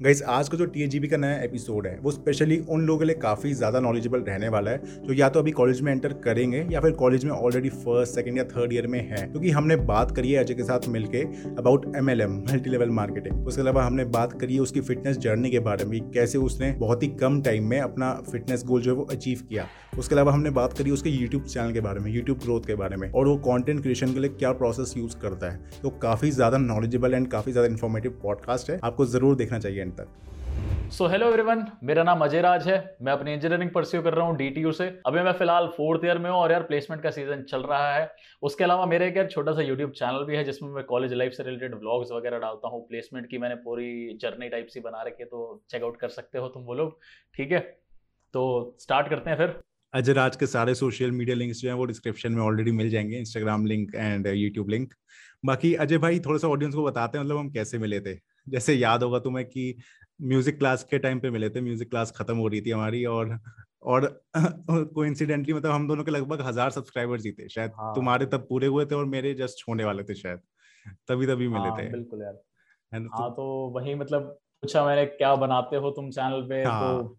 Guys आज का जो टी का नया एपिसोड है, वो स्पेशली उन लोगों के लिए काफ़ी ज़्यादा नॉलेजेबल रहने वाला है, जो या तो अभी कॉलेज में एंटर करेंगे, या फिर कॉलेज में ऑलरेडी फ़र्स्ट सेकंड या थर्ड ईयर में है। क्योंकि हमने बात करी है अजय के साथ मिलके about M L M multi level marketing उसके अलावा हमने बात करी है उसकी फिटनेस जर्नी के बारे में कैसे उसने बहुत ही कम टाइम में अपना फिटनेस गोल जो है वो अचीव किया। उसके अलावा हमने बात करी उसके यूट्यूब चैनल के बारे में यूट्यूब ग्रोथ के बारे में, और वो कॉन्टेंट क्रिएशन के लिए क्या प्रोसेस यूज़ करता है। तो काफ़ी ज़्यादा नॉलेजेबल एंड काफ़ी ज़्यादा इन्फॉर्मेटिव पॉडकास्ट है। आपको ज़रूर देखना चाहिए। एंड तक। सो हेलो एवरीवन मेरा नाम अजय राज है। मैं अपनी इंजीनियरिंग परस्यू कर रहा हूँ डी से। अभी मैं फ़िलहाल फोर्थ ईयर में हूँ और यार प्लेसमेंट का सीज़न चल रहा है। उसके अलावा मेरे एक यार छोटा सा यूट्यूब चैनल भी है जिसमें मैं कॉलेज लाइफ से रिलेटेड व्लॉग्स वगैरह डालता हूँ। प्लेसमेंट की मैंने पूरी जर्नी टाइप सी बना रखी है तो चेकआउट कर सकते हो तुम वो लोग। ठीक है? तो स्टार्ट करते हैं फिर। अजय राज के सारे सोशल मीडिया लिंक्स जो हैं वो डिस्क्रिप्शन में ऑलरेडी मिल जाएँगे Instagram link and YouTube link बाकी अजय भाई थोड़ा सा ऑडियंस को बताते हैं मतलब हम कैसे मिले थे? जैसे याद होगा तुम्हें कि म्यूज़िक क्लास के टाइम पे मिले थे म्यूज़िक क्लास खत्म हो रही थी हमारी और और कोइंसिडेंटली मतलब हम दोनों के लगभग हज़ार सब्सक्राइबर्स ही थे शायद हाँ। तुम्हारे तब पूरे हुए थे और मेरे जस्ट होने वाले थे शायद तभी तभी मिले हाँ, थे। बिल्कुल यार। हाँ तो वही मतलब पूछा मैंने क्या बनाते हो तुम चैनल पे? हाँ, तो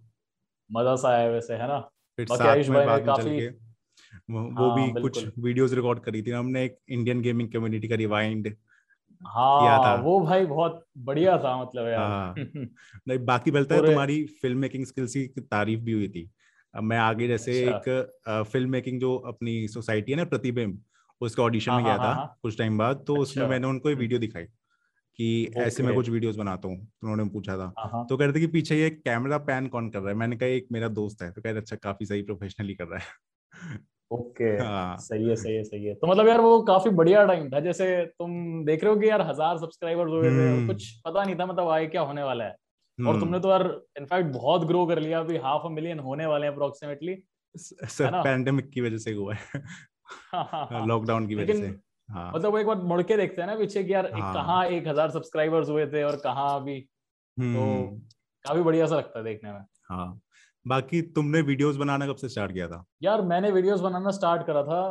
मज़ा सा आया वैसे है ना? फिर साथ में बात काफ़ी वो, वो हाँ, भी कुछ वीडियोस रिकॉर्ड करी थी। हमने एक इंडियन गेमिंग कम्युनिटी का रिवाइंड हाँ किया था। वो भाई बहुत बढ़िया था मतलब यार। हाँ। नहीं बाकी बोलता है तुम्हारी फ़िल्म मेकिंग स्किल्स की तारीफ़ भी हुई थी। अब मैं आगे जैसे अच्छा। एक फ़िल्म मेकिंग जो अपनी सोसाइटी है ना प्रतिबिंब उसके ऑडिशन में हाँ, गया हाँ, था हाँ, कुछ टाइम बाद तो अच्छा। उसमें मैंने उनको एक वीडियो दिखाई कि ऐसे मैं कुछ वीडियोस बनाता हूँ तो उन्होंने पूछा था। तो कह रहे थे कि पीछे ये कैमरा पैन कौन कर रहा है? मैंने कहा एक मेरा दोस्त है। तो कह रहे अच्छा काफ़ी सही प्रोफेशनली कर रहा है। ओके हाँ. सही है सही है सही है तो मतलब यार वो काफ़ी बढ़िया टाइम था जैसे तुम देख रहे हो कि यार हज़ार सब्सक्राइबर्स हो गए थे हम्म। कुछ पता नहीं था मतलब आगे क्या होने वाला है और हम्म। तुमने तो यार इनफैक्ट बहुत ग्रो कर लिया अभी हाफ़ अ मिलियन होने वाले हैं अप्रोक्सीमेटली सर पैंडेमिक की वजह से हुआ है लॉकडाउन की वजह से हाँ. मतलब वो एक बार मुड़ के देखते हैं ना पीछे कि यार हाँ. कहाँ एक हज़ार सब्सक्राइबर्स हुए थे और कहाँ अभी तो हम्म। काफ़ी बढ़िया सा लगता है देखने में हाँ बाकी तुमने वीडियोस बनाना कब से स्टार्ट किया था? यार मैंने वीडियोस बनाना स्टार्ट करा था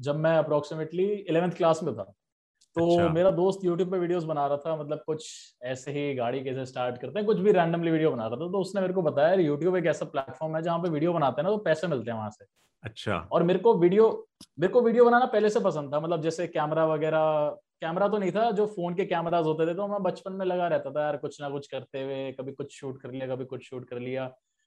जब मैं अप्रोक्सीमेटली इलेवेंथ क्लास में था। तो अच्छा। मेरा दोस्त यूट्यूब पे वीडियोस बना रहा था मतलब कुछ ऐसे ही गाड़ी कैसे स्टार्ट करते हैं कुछ भी रैंडमली वीडियो बना रहा था। तो उसने मेरे को बताया यूट्यूब एक ऐसा प्लेटफॉर्म है जहाँ पे वीडियो बनाते हैं ना तो पैसे मिलते हैं वहाँ से। अच्छा। और मेरे को वीडियो मेरे को वीडियो बनाना पहले से पसंद था। मतलब जैसे कैमरा वगैरह कैमरा तो नहीं था जो फ़ोन के कैमराज होते थे तो मैं बचपन में लगा रहता था यार कुछ ना कुछ करते हुए कभी कुछ शूट कर लिया कभी कुछ शूट कर लिया।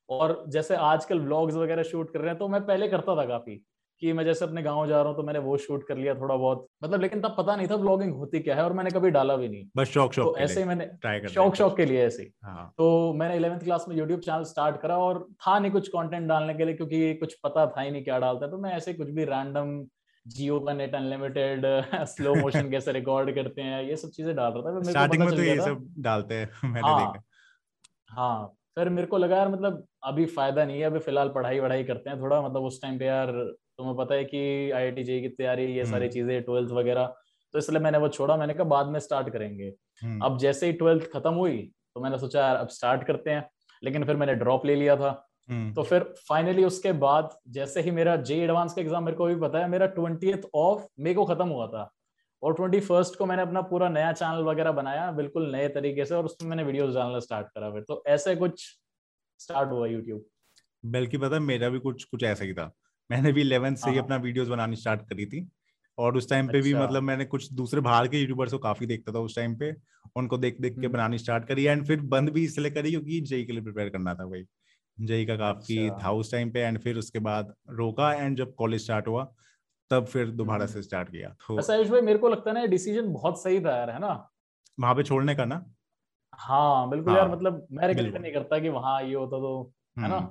और जैसे आजकल व्लॉग्स वगैरह शूट कर रहे हैं तो मैं पहले करता था काफ़ी कि मैं जैसे अपने गाँव जा रहा हूँ तो मैंने वो शूट कर लिया थोड़ा बहुत। मतलब लेकिन तब पता नहीं था ब्लॉगिंग होती क्या है और मैंने कभी डाला भी नहीं। बस शौक शौक तो ऐसे ही मैंने शौक शौक के लिए ऐसे हाँ. तो मैंने इलेवेंथ क्लास में यूट्यूब चैनल स्टार्ट करा और था नहीं कुछ कंटेंट डालने के लिए क्योंकि कुछ पता था ही नहीं क्या डालता तो मैं ऐसे कुछ भी रैंडम जियो का नेट अनलिमिटेड स्लो मोशन कैसे रिकॉर्ड करते हैं ये सब चीज़ें डाल रहा था। स्टार्टिंग में तो ये सब डालते हैं मैंने देखा। हाँ। फिर मेरे को लगा यार मतलब अभी फ़ायदा नहीं है अभी फ़िलहाल पढ़ाई वढ़ाई करते हैं थोड़ा मतलब उस टाइम पे यार तुम्हें पता है कि आई आई जेई की तैयारी ये सारी हम्म। चीज़ें ट्वेल्थ वगैरह तो इसलिए मैंने वो छोड़ा मैंने कहा बाद में स्टार्ट करेंगे हम्म। अब जैसे ही ट्वेल्थ खत्म हुई तो मैंने सोचा यार अब स्टार्ट करते हैं लेकिन फिर मैंने ड्रॉप ले लिया था हम्म। तो फिर फाइनली उसके बाद जैसे ही मेरा जे एडवांस का एग्ज़ाम मेरे को भी पता है मेरा ट्वेंटी ऑफ़ मे को खत्म हुआ था और ट्वेंटी फ़र्स्ट को मैंने अपना पूरा नया चैनल वगैरह बनाया बिल्कुल नए तरीके से और उसमें मैंने वीडियोस डालना स्टार्ट करा फिर तो ऐसे कुछ स्टार्ट हुआ यूट्यूब बल्कि पता मेरा भी कुछ कुछ ऐसा ही था मैंने भी इलेवेंथ से ही हाँ। अपना वीडियोस बनानी स्टार्ट करी थी और उस टाइम पे भी अच्छा। मतलब मैंने कुछ दूसरे बाहर के यूट्यूबर्स को काफ़ी देखता था उस टाइम पे उनको देख देख के हम्म। बनानी स्टार्ट करी एंड फिर बंद भी इसलिए करी क्योंकि जेई के लिए प्रिपेयर करना था भाई जेई का काफ़ी अच्छा। था उस टाइम पे एंड फिर उसके बाद रोका एंड जब कॉलेज स्टार्ट हुआ तब फिर दोबारा हम्म। से स्टार्ट किया। तो अच्छा भाई मेरे को लगता है ना डिसीज़न बहुत सही था यार है ना? वहाँ पे छोड़ने का ना? हाँ बिल्कुल हाँ, यार मतलब मैं रिकमेंड नहीं करता कि वहाँ ये होता तो है ना? हम्म।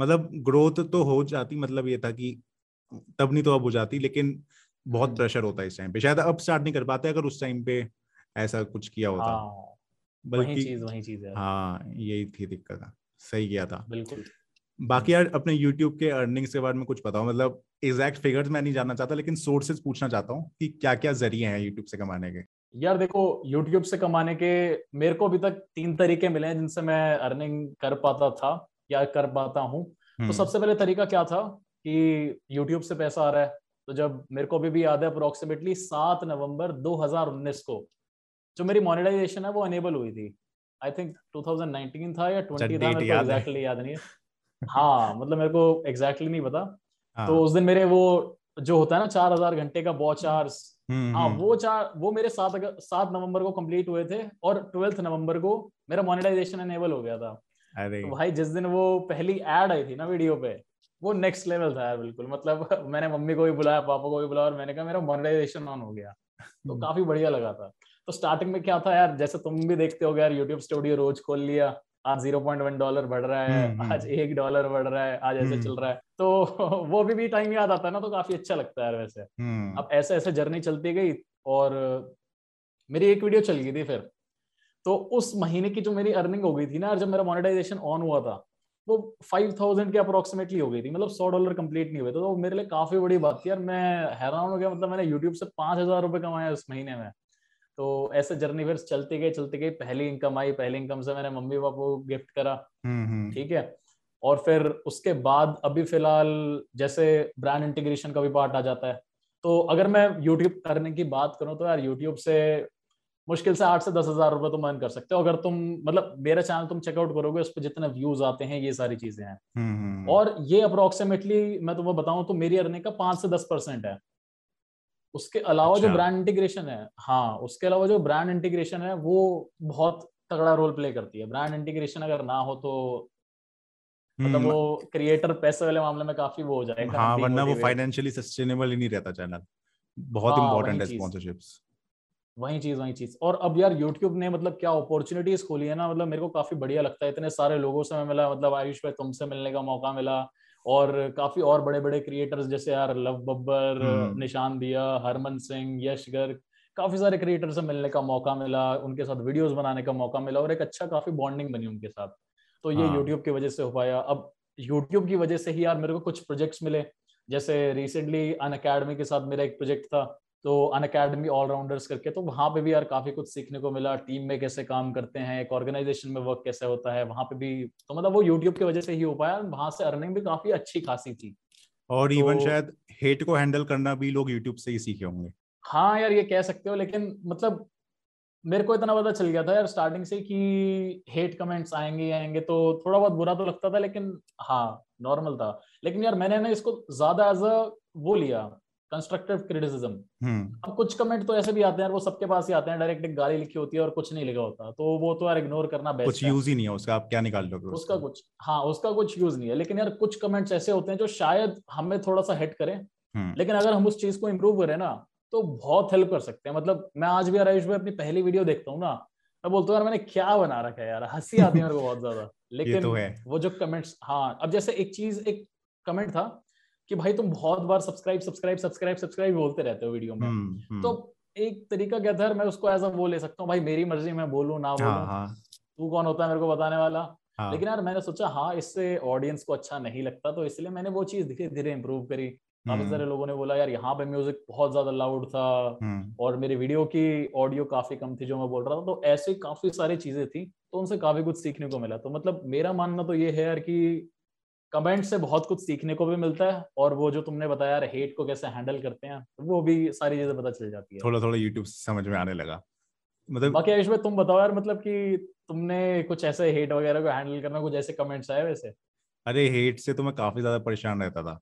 मतलब ग्रोथ तो हो जाती मतलब ये था कि तब नहीं तो अब हो जाती लेकिन बहुत प्रेशर हम्म। होता है इस टाइम पे। शायद अब स्टार्ट नहीं कर पाते अगर उस टाइम पे ऐसा कुछ किया होता। हाँ, बल्कि वही चीज़ वही चीज़ है हाँ यही थी दिक्कत। सही किया था। बिल्कुल। बाकी यार अपने YouTube के अर्निंग्स के बारे में कुछ हो मतलब एग्जैक्ट फिगर्स मैं नहीं जानना चाहता लेकिन सोर्सेज पूछना चाहता हूँ कि क्या क्या ज़रिए हैं यूट्यूब से कमाने के। यार देखो YouTube से कमाने के मेरे को अभी तक तीन तरीके मिले हैं जिनसे मैं अर्निंग कर पाता था या कर पाता हूँ। तो हम्म। सबसे पहले तरीका क्या था कि YouTube से पैसा आ रहा है। तो जब मेरे को अभी भी याद है अप्रोक्सीमेटली सात नवंबर 2019 को जो मेरी मोनेटाइजेशन है वो अनेबल हुई थी। आई थिंक 2019 था या 20 अच्छा, था मेरे को एग्जैक्टली याद नहीं है। हाँ मतलब मेरे को एग्जैक्टली exactly नहीं पता। हाँ, तो उस दिन मेरे वो जो होता है ना चार हज़ार घंटे का वॉच आवर्स हम्म, हाँ हम्म, वो चार वो मेरे सात सात नवंबर को कंप्लीट हुए थे और ट्वेल्थ नवंबर को मेरा मोनेटाइजेशन एनेबल हो गया था। अरे। तो भाई जिस दिन वो पहली एड आई थी ना वीडियो पे वो नेक्स्ट लेवल था यार बिल्कुल। मतलब मैंने मम्मी को भी बुलाया पापा को भी बुलाया और मैंने कहा मेरा मोनेटाइजेशन ऑन हो गया। तो हम्म, काफ़ी बढ़िया लगा था। तो स्टार्टिंग में क्या था यार जैसे तुम भी देखते हो यार यूट्यूब स्टूडियो रोज खोल लिया आज ज़ीरो पॉइंट वन डॉलर बढ़ रहा है हम्म, हम्म। आज एक डॉलर बढ़ रहा है आज ऐसे हम्म। चल रहा है। तो वो भी भी टाइम याद आता है ना तो काफ़ी अच्छा लगता है वैसे। हम्म, अब ऐसे ऐसे जर्नी चलती गई और मेरी एक वीडियो चल गई थी फिर। तो उस महीने की जो मेरी अर्निंग हो गई थी ना जब मेरा मोनेटाइजेशन ऑन हुआ था वो फाइव थाउज़ेंड के अप्रोक्सीमेटली हो गई थी। मतलब सौ डॉलर कंप्लीट नहीं हुए थे तो मेरे लिए काफ़ी बड़ी बात थी यार। मैं हैरान हो गया मतलब मैंने यूट्यूब से पाँच हज़ार रुपए कमाया उस महीने में। तो ऐसे जर्नी फिर चलती गई चलती गई। पहली इनकम आई पहली इनकम से मैंने मम्मी पापा को गिफ्ट करा। हम्म, हम्म, ठीक है? और फिर उसके बाद अभी फ़िलहाल जैसे ब्रांड इंटीग्रेशन का भी पार्ट आ जाता है। तो अगर मैं यूट्यूब करने की बात करूँ तो यार यूट्यूब से मुश्किल से आठ से दस हज़ार रुपए तुम अर्न कर सकते हो। अगर तुम मतलब मेरा चैनल तुम चेकआउट करोगे उस पर जितने व्यूज़ आते हैं ये सारी चीज़ें हैं। हम्म, और ये अप्रोक्सीमेटली मैं तुम्हें बताऊँ तो मेरी अर्निंग का पाँच से दस परसेंट है। उसके अलावा अच्छा। जो। ब्रांड इंटीग्रेशन है हाँ उसके अलावा जो ब्रांड इंटीग्रेशन है वो बहुत तगड़ा रोल प्ले करती है ब्रांड इंटीग्रेशन अगर ना हो तो मतलब हम्म, वो क्रिएटर पैसे वाले मामले में काफ़ी वो हो जाएगा हाँ वरना वो फाइनेंशियली सस्टेनेबल ही नहीं रहता चैनल बहुत हाँ, इंपॉर्टेंट वही है चीज़। स्पॉन्सरशिप्स वही चीज़ वही चीज़ और अब यार यूट्यूब ने मतलब क्या अपॉर्चुनिटीज़ खोली है ना मतलब मेरे को काफ़ी बढ़िया लगता है इतने सारे लोगों से मैं मिला मतलब आयुष भाई तुमसे मिलने का मौका मिला और काफ़ी और बड़े बड़े क्रिएटर्स जैसे यार लव बब्बर हम्म। निशान दिया हरमन सिंह यश गर्ग काफ़ी सारे क्रिएटर से मिलने का मौका मिला उनके साथ वीडियोस बनाने का मौका मिला और एक अच्छा काफ़ी बॉन्डिंग बनी उनके साथ तो ये हाँ। यूट्यूब की वजह से हो पाया अब यूट्यूब की वजह से ही यार मेरे को कुछ प्रोजेक्ट्स मिले जैसे रिसेंटली अन अकेडमी के साथ मेरा एक प्रोजेक्ट था तो अन अकेडमी ऑलराउंडर्स करके तो वहाँ पे भी यार काफ़ी कुछ सीखने को मिला टीम में कैसे काम करते हैं एक ऑर्गेनाइजेशन में वर्क कैसे होता है वहाँ पे भी तो मतलब वो यूट्यूब की वजह से ही हो पाया वहाँ से अर्निंग भी काफ़ी अच्छी खासी थी। और इवन तो- शायद हेट को हैंडल करना भी लोग यूट्यूब से ही सीखे होंगे। हाँ यार ये कह सकते हो लेकिन मतलब मेरे को इतना पता चल गया था यार स्टार्टिंग से कि हेट कमेंट्स आएँगे आएँगे तो थोड़ा बहुत बुरा तो लगता था लेकिन हाँ नॉर्मल था। लेकिन यार मैंने ना इसको ज़्यादा एज अ वो लिया कंस्ट्रक्टिव क्रिटिसिज्म हम्म। अब कुछ कमेंट तो ऐसे भी आते हैं वो सबके पास ही आते हैं डायरेक्ट एक गाली लिखी होती है और कुछ नहीं लिखा होता। तो वो तो यार इग्नोर करना बेस्ट है। यूज़ ही नहीं है उसका आप क्या निकाल लोगे उसका कुछ हाँ उसका कुछ यूज़ नहीं है। लेकिन यार कुछ कमेंट्स ऐसे होते हैं जो शायद हमें थोड़ा सा हिट करें। हम्म, लेकिन अगर हम उस चीज़ को इम्प्रूव करें ना तो बहुत हेल्प कर सकते हैं। मतलब मैं आज भी आयुष भाई अपनी पहली वीडियो देखता हूँ ना मैं बोलता हूँ यार मैंने क्या बना रखा है यार? हँसी आती है मेरे को बहुत ज़्यादा। लेकिन तो वो जो कमेंट्स हाँ अब जैसे एक चीज़ एक कमेंट था कि भाई तुम बहुत बार सब्सक्राइब सब्सक्राइब सब्सक्राइब सब्सक्राइब बोलते रहते हो वीडियो में। हम्म, हम्म, तो एक तरीका क्या था मैं उसको एज अ वो ले सकता हूँ भाई मेरी मर्ज़ी मैं बोलूँ ना हाँ बोलूँ हाँ। तू कौन होता है मेरे को बताने वाला? हाँ। लेकिन यार मैंने सोचा हाँ इससे ऑडियंस को अच्छा नहीं लगता तो इसलिए मैंने वो चीज़ धीरे धीरे इम्प्रूव करी। काफ़ी हम्म, सारे लोगों ने बोला यार यहाँ पे म्यूज़िक बहुत ज़्यादा लाउड था और मेरे वीडियो की ऑडियो काफ़ी कम थी जो मैं बोल रहा था। तो ऐसे काफ़ी सारी चीज़ें थी तो उनसे काफ़ी कुछ सीखने को मिला। तो मतलब मेरा मानना तो ये है यार कि कमेंट से बहुत कुछ सीखने को भी मिलता है और वो जो तुमने बताया हेट को कैसे हैंडल करते हैं वो भी सारी चीज़ें पता चल जाती है। थोड़ा थोड़ा यूट्यूब समझ में आने लगा। मतलब बाकी आयुष भाई तुम बताओ यार मतलब कि तुमने कुछ ऐसे हेट वगैरह को हैंडल करना कुछ ऐसे कमेंट्स आए वैसे? अरे हेट से तो मैं काफ़ी ज़्यादा परेशान रहता था।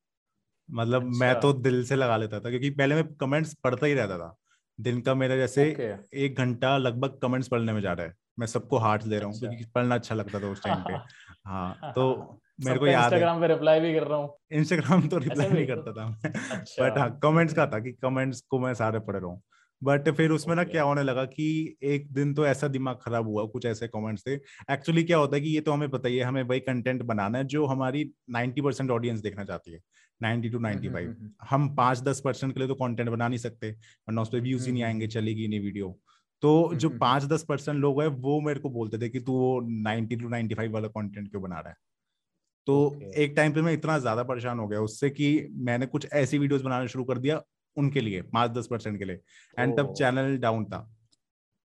मतलब अच्छा। मैं। तो दिल से लगा लेता था क्योंकि पहले मैं कमेंट्स पढ़ता ही रहता था। दिन का मेरा जैसे ओके। एक घंटा लगभग कमेंट्स पढ़ने में जा रहा है। मैं सबको हार्ट दे रहा हूँ अच्छा। क्योंकि पढ़ना अच्छा लगता था उस टाइम पे। हाँ तो मेरे को याद इंस्टाग्राम पे रिप्लाई भी कर रहा हूँ। इंस्टाग्राम तो रिप्लाई नहीं करता था। मैं अच्छा। बट हाँ कमेंट्स का था कि कमेंट्स को मैं सारे पढ़ रहा हूँ। बट फिर उसमें ना क्या होने लगा कि एक दिन तो ऐसा दिमाग खराब हुआ कुछ ऐसे कमेंट्स थे। एक्चुअली क्या होता है कि ये तो हमें पता ही है हमें वही कंटेंट बनाना है जो हमारी 90 परसेंट ऑडियंस देखना चाहती है। 90 टू 95 हम्म, हम्म, हम पाँच दस परसेंट के लिए तो कंटेंट बना नहीं सकते वरना उस पर व्यूज़ ही नहीं हम्म, आएँगे चलेगी नहीं वीडियो तो जो पाँच दस परसेंट लोग हैं वो मेरे को बोलते थे कि तू वो 90 टू 95 वाला कंटेंट क्यों बना रहा है? तो Okay. एक टाइम पे मैं इतना ज़्यादा परेशान हो गया उससे कि मैंने कुछ ऐसी वीडियोस बनाना शुरू कर दिया उनके लिए पाँच दस परसेंट के लिए। एंड तब चैनल डाउन था।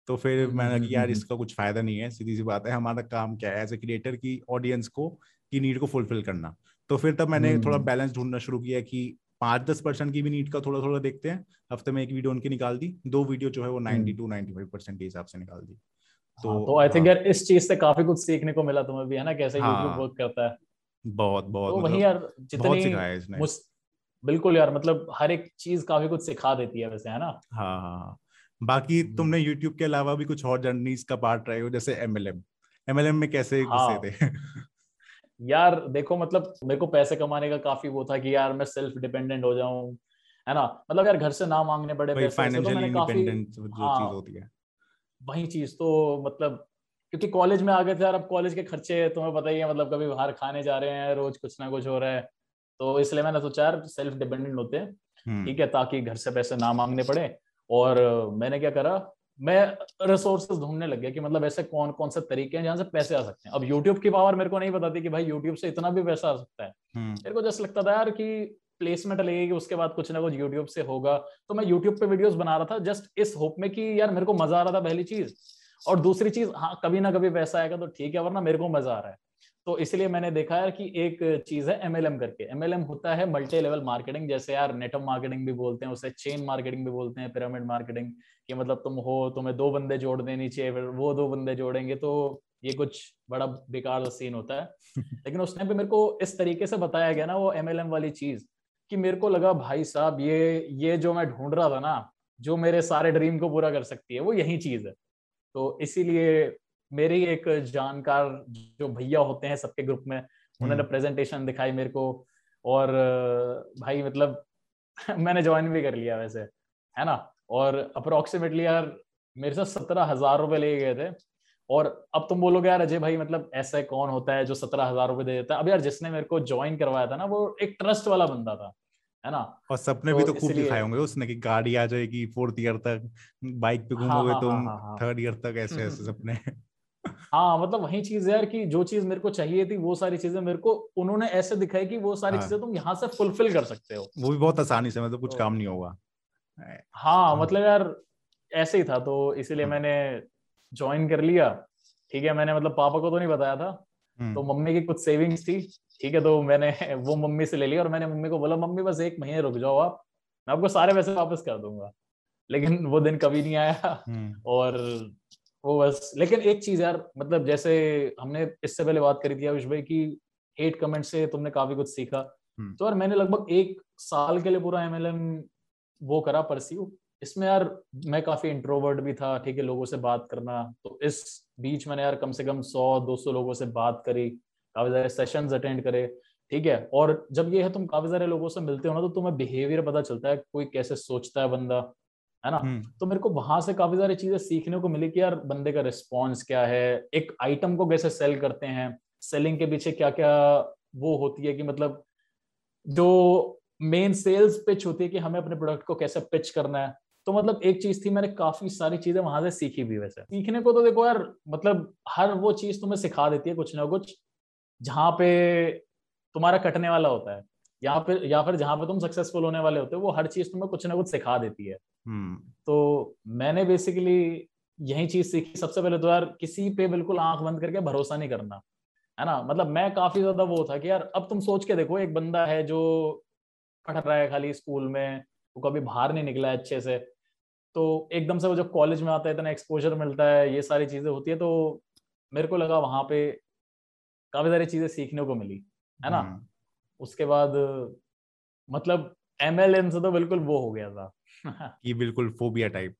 तो फिर हम्म, मैंने हम्म, कि यार हम्म, इसका कुछ फ़ायदा नहीं है सीधी सी बात है हमारा काम क्या है? एज ए क्रिएटर की ऑडियंस को की नीड को फुलफिल करना। तो फिर तब मैंने थोड़ा हम्म। बैलेंस ढूंढना शुरू किया कि पाँच दस परसेंट की भी नीड का थोड़ा थोड़ा देखते हैं। हफ़्ते में एक वीडियो उनकी निकाल दी। दो वीडियो जो है वो ninety. Two ninety five percent के हिसाब से निकाल दी। तो हाँ, तो आई थिंक यार इस चीज़ से काफ़ी कुछ सीखने को मिला तुम्हें भी है ना? कैसे हाँ, यूट्यूब वर्क करता है। बहुत बहुत तो वही मतलब यार जितनी मुस, बिल्कुल यार मतलब हर एक चीज़ काफ़ी कुछ सिखा देती है वैसे है ना? हाँ हाँ, हाँ। बाकी हम्म। तुमने यूट्यूब के अलावा भी कुछ और जर्नीज का पार्ट रहे हो जैसे एमएलएम एमएलएम में कैसे हाँ, थे? यार देखो मतलब मेरे को पैसे कमाने का काफ़ी वो था कि यार मैं सेल्फ डिपेंडेंट हो जाऊँ है ना? मतलब यार घर से ना मांगने पड़े पैसे तो मैंने काफ़ी हाँ, चीज़ होती है। वही चीज़ तो मतलब क्योंकि कॉलेज में आ गए थे यार अब कॉलेज के खर्चे तुम्हें पता ही है मतलब कभी बाहर खाने जा रहे हैं रोज कुछ ना कुछ हो रहा है। तो इसलिए मैंने सोचा यार सेल्फ डिपेंडेंट होते हैं। हम्म। ठीक है ताकि घर से पैसे ना मांगने पड़े। और मैंने क्या करा मैं रिसोर्सेज ढूँढने लग गया कि मतलब ऐसे कौन कौन से तरीके हैं जहाँ से पैसे आ सकते हैं। अब यूट्यूब की पावर मेरे को नहीं बताती कि भाई यूट्यूब से इतना भी पैसा आ सकता है। हम्म। मेरे को जस्ट लगता था यार कि प्लेसमेंट लगेगी उसके बाद कुछ ना कुछ यूट्यूब से होगा। तो मैं यूट्यूब पे वीडियोस बना रहा था जस्ट इस होप में कि यार मेरे को मज़ा आ रहा था पहली चीज़। और दूसरी चीज़ हाँ कभी ना कभी पैसा आएगा तो ठीक है वरना मेरे को मज़ा आ रहा है। तो इसलिए मैंने देखा है कि एक चीज़ है एमएलएम करके। एमएलएम होता है मल्टी लेवल मार्केटिंग जैसे यार नेटवर्क मार्केटिंग भी बोलते हैं उसे चेन मार्केटिंग भी बोलते हैं पिरामिड मार्केटिंग कि मतलब तुम हो तुम्हें दो बंदे जोड़ देनी चाहिए फिर वो दो बंदे जोड़ेंगे तो ये कुछ बड़ा बेकार सीन होता है। लेकिन उस टाइम पे मेरे को इस तरीके से बताया गया ना वो एमएलएम वाली चीज़ कि मेरे को लगा भाई साहब ये ये जो मैं ढूंढ रहा था ना जो मेरे सारे ड्रीम को पूरा कर सकती है वो यही चीज़ है। तो इसीलिए मेरी एक जानकार जो भैया होते हैं सबके ग्रुप में उन्होंने प्रेजेंटेशन हम्म। दिखाई मेरे को और भाई मतलब मैंने ज्वाइन भी कर लिया वैसे है ना? और अप्रोक्सीमेटली यार मेरे से सत्रह हज़ार रुपए ले गए थे। और अब तुम बोलोगे यार अजय भाई मतलब ऐसा कौन होता है जो सत्रह हज़ार रुपए दे देता है? अब यार जिसने मेरे को ज्वाइन करवाया था ना वो एक ट्रस्ट वाला बंदा था। है ना? और सपने तो भी तो खूब दिखाए होंगे उसने कि गाड़ी आ जाएगी फोर्थ ईयर तक बाइक पे घूमोगे हाँ, तुम हाँ, थर्ड हाँ, ईयर तक ऐसे ऐसे सपने। हाँ मतलब वही चीज़ यार कि जो चीज़ मेरे को चाहिए थी वो सारी चीज़ें मेरे को उन्होंने ऐसे दिखाई कि वो सारी हाँ। चीज़ें तुम यहाँ से फुलफिल कर सकते हो। वो भी बहुत आसानी से मतलब कुछ तो, काम नहीं होगा। हाँ मतलब यार ऐसे ही था तो इसीलिए मैंने ज्वाइन कर लिया। ठीक है मैंने मतलब पापा को तो नहीं बताया था। हम्म। तो मम्मी की कुछ सेविंग्स थी ठीक है तो मैंने वो मम्मी से ले लिया और मैंने मम्मी को बोला मम्मी बस एक महीने रुक जाओ आप मैं आपको सारे पैसे वापस कर दूँगा लेकिन वो दिन कभी नहीं आया हम्म। और वो बस लेकिन एक चीज़ यार मतलब जैसे हमने इससे पहले बात करी थी आयुष भाई की हेट कमेंट से तुमने काफ़ी कुछ सीखा हम्म। तो यार मैंने लगभग एक साल के लिए पूरा एमएलएम वो करा परस्यू इसमें यार मैं काफ़ी इंट्रोवर्ट भी था ठीक है लोगों से बात करना। तो इस बीच मैंने यार कम से कम सौ दो सौ लोगों से बात करी काफ़ी सारे सेशंस अटेंड करे ठीक है। और जब ये है तुम काफ़ी सारे लोगों से मिलते हो ना तो तुम्हें बिहेवियर पता चलता है कोई कैसे सोचता है बंदा है ना? हम्म। तो मेरे को वहाँ से काफ़ी सारी चीज़ें सीखने को मिली कि यार बंदे का रिस्पॉन्स क्या है एक आइटम को कैसे सेल करते हैं सेलिंग के पीछे क्या क्या वो होती है कि मतलब जो मेन सेल्स पिच होती है कि हमें अपने प्रोडक्ट को कैसे पिच करना है। तो मतलब एक चीज़ थी मैंने काफ़ी सारी चीज़ें वहाँ से सीखी भी वैसे। सीखने को तो देखो यार मतलब हर वो चीज़ तुम्हें सिखा देती है कुछ ना कुछ जहाँ पे तुम्हारा कटने वाला होता है या फिर या फिर जहाँ पे तुम सक्सेसफुल होने वाले होते हो वो हर चीज़ तुम्हें कुछ ना कुछ सिखा देती है। हम्म। तो मैंने बेसिकली यही चीज़ सीखी। सबसे पहले तो यार किसी पे बिल्कुल आँख बंद करके भरोसा नहीं करना है ना? मतलब मैं काफ़ी ज़्यादा वो था कि यार अब तुम सोच के देखो एक बंदा है जो पढ़ रहा है खाली स्कूल में वो कभी बाहर नहीं निकला है अच्छे से तो एकदम से वो जब कॉलेज में आता है इतना एक्सपोजर मिलता है ये सारी चीज़ें होती है तो मेरे को लगा वहाँ पे काफ़ी सारी चीज़ें सीखने को मिली है ना? हम्म। उसके बाद मतलब एमएलएम से तो बिल्कुल वो हो गया था। कि बिल्कुल फोबिया टाइप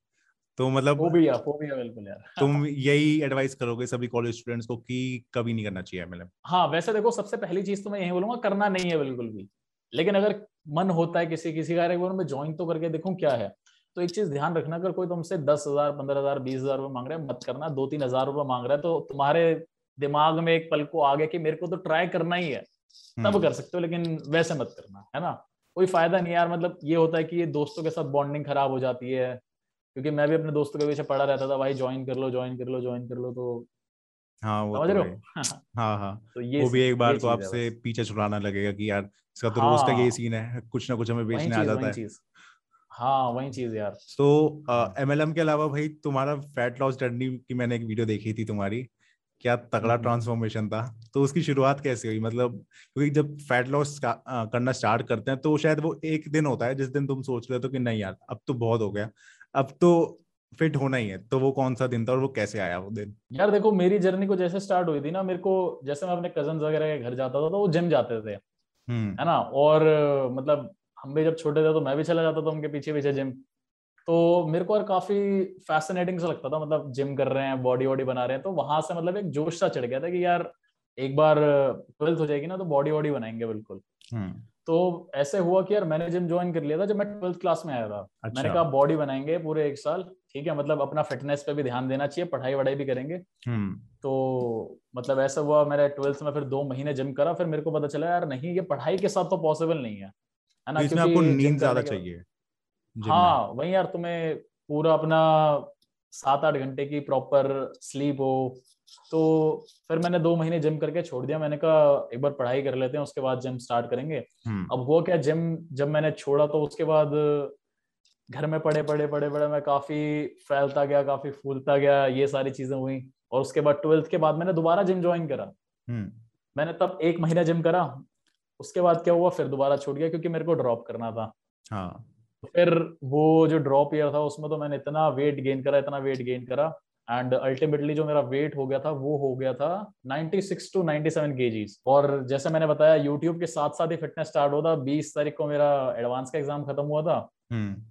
तो मतलब फोबिया फोबिया बिल्कुल यार। तुम यही एडवाइस करोगे सभी कॉलेज स्टूडेंट्स को कि कभी नहीं करना चाहिए एमएलएम हाँ वैसे देखो सबसे पहली चीज़ तो मैं यही बोलूँगा करना नहीं है बिल्कुल भी। लेकिन अगर मन होता है किसी किसी कार्यक्रम में ज्वाइन तो करके देखूँ क्या है। तो एक चीज़ ध्यान रखना अगर कोई तुमसे दस हज़ार पंद्रह हज़ार बीस हज़ार रुपए मांग रहा है मत करना दो तीन हज़ार रुपए मांग रहा है तो तुम्हारे दिमाग में एक पल को आ गया कि मेरे को तो ट्राई करना ही है। तब हम्म। कर सकते हो लेकिन वैसे मत करना है ना? कोई फ़ायदा नहीं यार मतलब ये होता है कि ये दोस्तों के साथ बॉन्डिंग खराब हो जाती है क्योंकि मैं भी अपने दोस्तों के पीछे पड़ा रहता था भाई ज्वाइन कर लो ज्वाइन कर लो ज्वाइन कर लो तो हाँ वो समझ तो रहे हो? हाँ। हाँ तो ये वो भी एक बार तो आपसे पीछे छुड़ाना लगेगा कि यार इसका तो रोज का यही सीन हाँ। है कुछ ना कुछ हमें बेचने आ जाता है। हाँ वही चीज़ यार। तो एमएलएम के अलावा भाई तुम्हारा फैट लॉस जर्नी की मैंने एक वीडियो देखी थी तुम्हारी। क्या तगड़ा ट्रांसफॉर्मेशन था। तो उसकी शुरुआत कैसे हुई? मतलब क्योंकि जब फैट लॉस करना स्टार्ट करते हैं तो शायद वो एक दिन होता है जिस दिन तुम सोच रहे हो कि नहीं यार अब तो बहुत हो गया। अब तो फिट होना ही है तो वो कौन सा दिन था और वो कैसे आया वो दिन? यार देखो मेरी जर्नी को जैसे स्टार्ट हुई थी ना मेरे को जैसे मैं अपने कज़न वगैरह के घर जाता था तो वो जिम जाते थे। हम्म। है ना? और मतलब हम भी जब छोटे थे तो मैं भी चला जाता था उनके पीछे पीछे जिम तो मेरे को और काफ़ी फैसिनेटिंग सा लगता था मतलब जिम कर रहे हैं बॉडी वॉडी बना रहे हैं तो वहाँ से मतलब एक जोश सा चढ़ गया था कि यार एक बार ट्वेल्थ हो जाएगी ना तो बॉडी वॉडी बनाएँगे बिल्कुल। हम्म। तो ऐसे हुआ कि यार मैंने जिम ज्वाइन कर लिया था जब मैं ट्वेल्थ क्लास में आया था। अच्छा। मैंने कहा बॉडी बनाएँगे पूरे एक साल ठीक है मतलब अपना फिटनेस पे भी ध्यान देना चाहिए पढ़ाई वढ़ाई भी करेंगे। हम्म। तो मतलब ऐसा हुआ मैंने ट्वेल्थ में फिर दो महीने जिम करा फिर मेरे को पता चला यार नहीं ये पढ़ाई के साथ तो पॉसिबल नहीं है। है तो ना इसमें आपको नींद ज़्यादा चाहिए हाँ वही यार तुम्हें पूरा अपना सात आठ घंटे की प्रॉपर स्लीप हो तो फिर मैंने दो महीने जिम करके छोड़ दिया। मैंने कहा एक बार पढ़ाई कर लेते हैं उसके बाद जिम स्टार्ट करेंगे। हम्म। अब हुआ क्या जिम जब मैंने छोड़ा तो उसके बाद घर में पढ़े पढ़े पढ़े पढ़े मैं काफ़ी फैलता गया काफ़ी फूलता गया ये सारी चीज़ें हुई। और उसके बाद ट्वेल्थ के बाद मैंने दोबारा जिम ज्वाइन करा। हम्म। मैंने तब एक महीना जिम करा उसके बाद क्या हुआ? फिर दोबारा छूट गया क्योंकि मेरे को ड्रॉप करना था। हाँ। तो फिर वो जो ड्रॉप ईयर था उसमें तो मैंने इतना वेट गेन करा इतना वेट गेन करा एंड अल्टीमेटली जो मेरा वेट हो गया था वो हो gया था 96 टू 97 केजीज और जैसे मैंने बताया यूट्यूब के साथ साथ ही फिटनेस स्टार्ट हुआ था। 20 तारीख को मेरा एडवांस का एग्ज़ाम खत्म हुआ था। हम्म।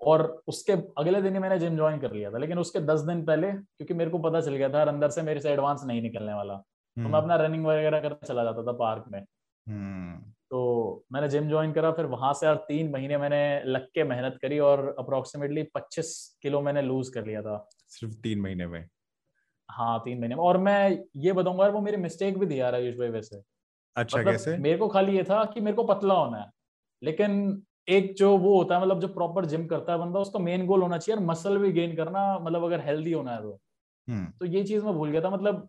और उसके अगले दिन ही मैंने जिम ज्वाइन कर लिया था। लेकिन उसके दस दिन पहले क्योंकि मेरे को पता चल गया था अंदर से मेरे से एडवांस नहीं निकलने वाला। तो मैं अपना रनिंग वगैरह करने चला जाता था पार्क में। हम्म तो मैंने जिम ज्वाइन करा फिर वहाँ से यार तीन महीने मैंने लग के मेहनत करी और अप्रोक्सीमेटली 25 किलो मैंने लूज कर लिया था। सिर्फ़ तीन महीने में? हाँ तीन महीने में। और मैं ये बताऊँगा यार वो मेरी मिस्टेक भी थी यार आयुष भाई वैसे। अच्छा मतलब कैसे? मेरे को खाली ये था कि मेरे को पतला होना है। लेकिन एक जो वो होता है मतलब जो प्रॉपर जिम करता है बंदा उसका मेन गोल होना चाहिए और मसल भी गेन करना मतलब अगर हेल्दी होना है तो। हम्म। तो ये चीज़ मैं भूल गया था मतलब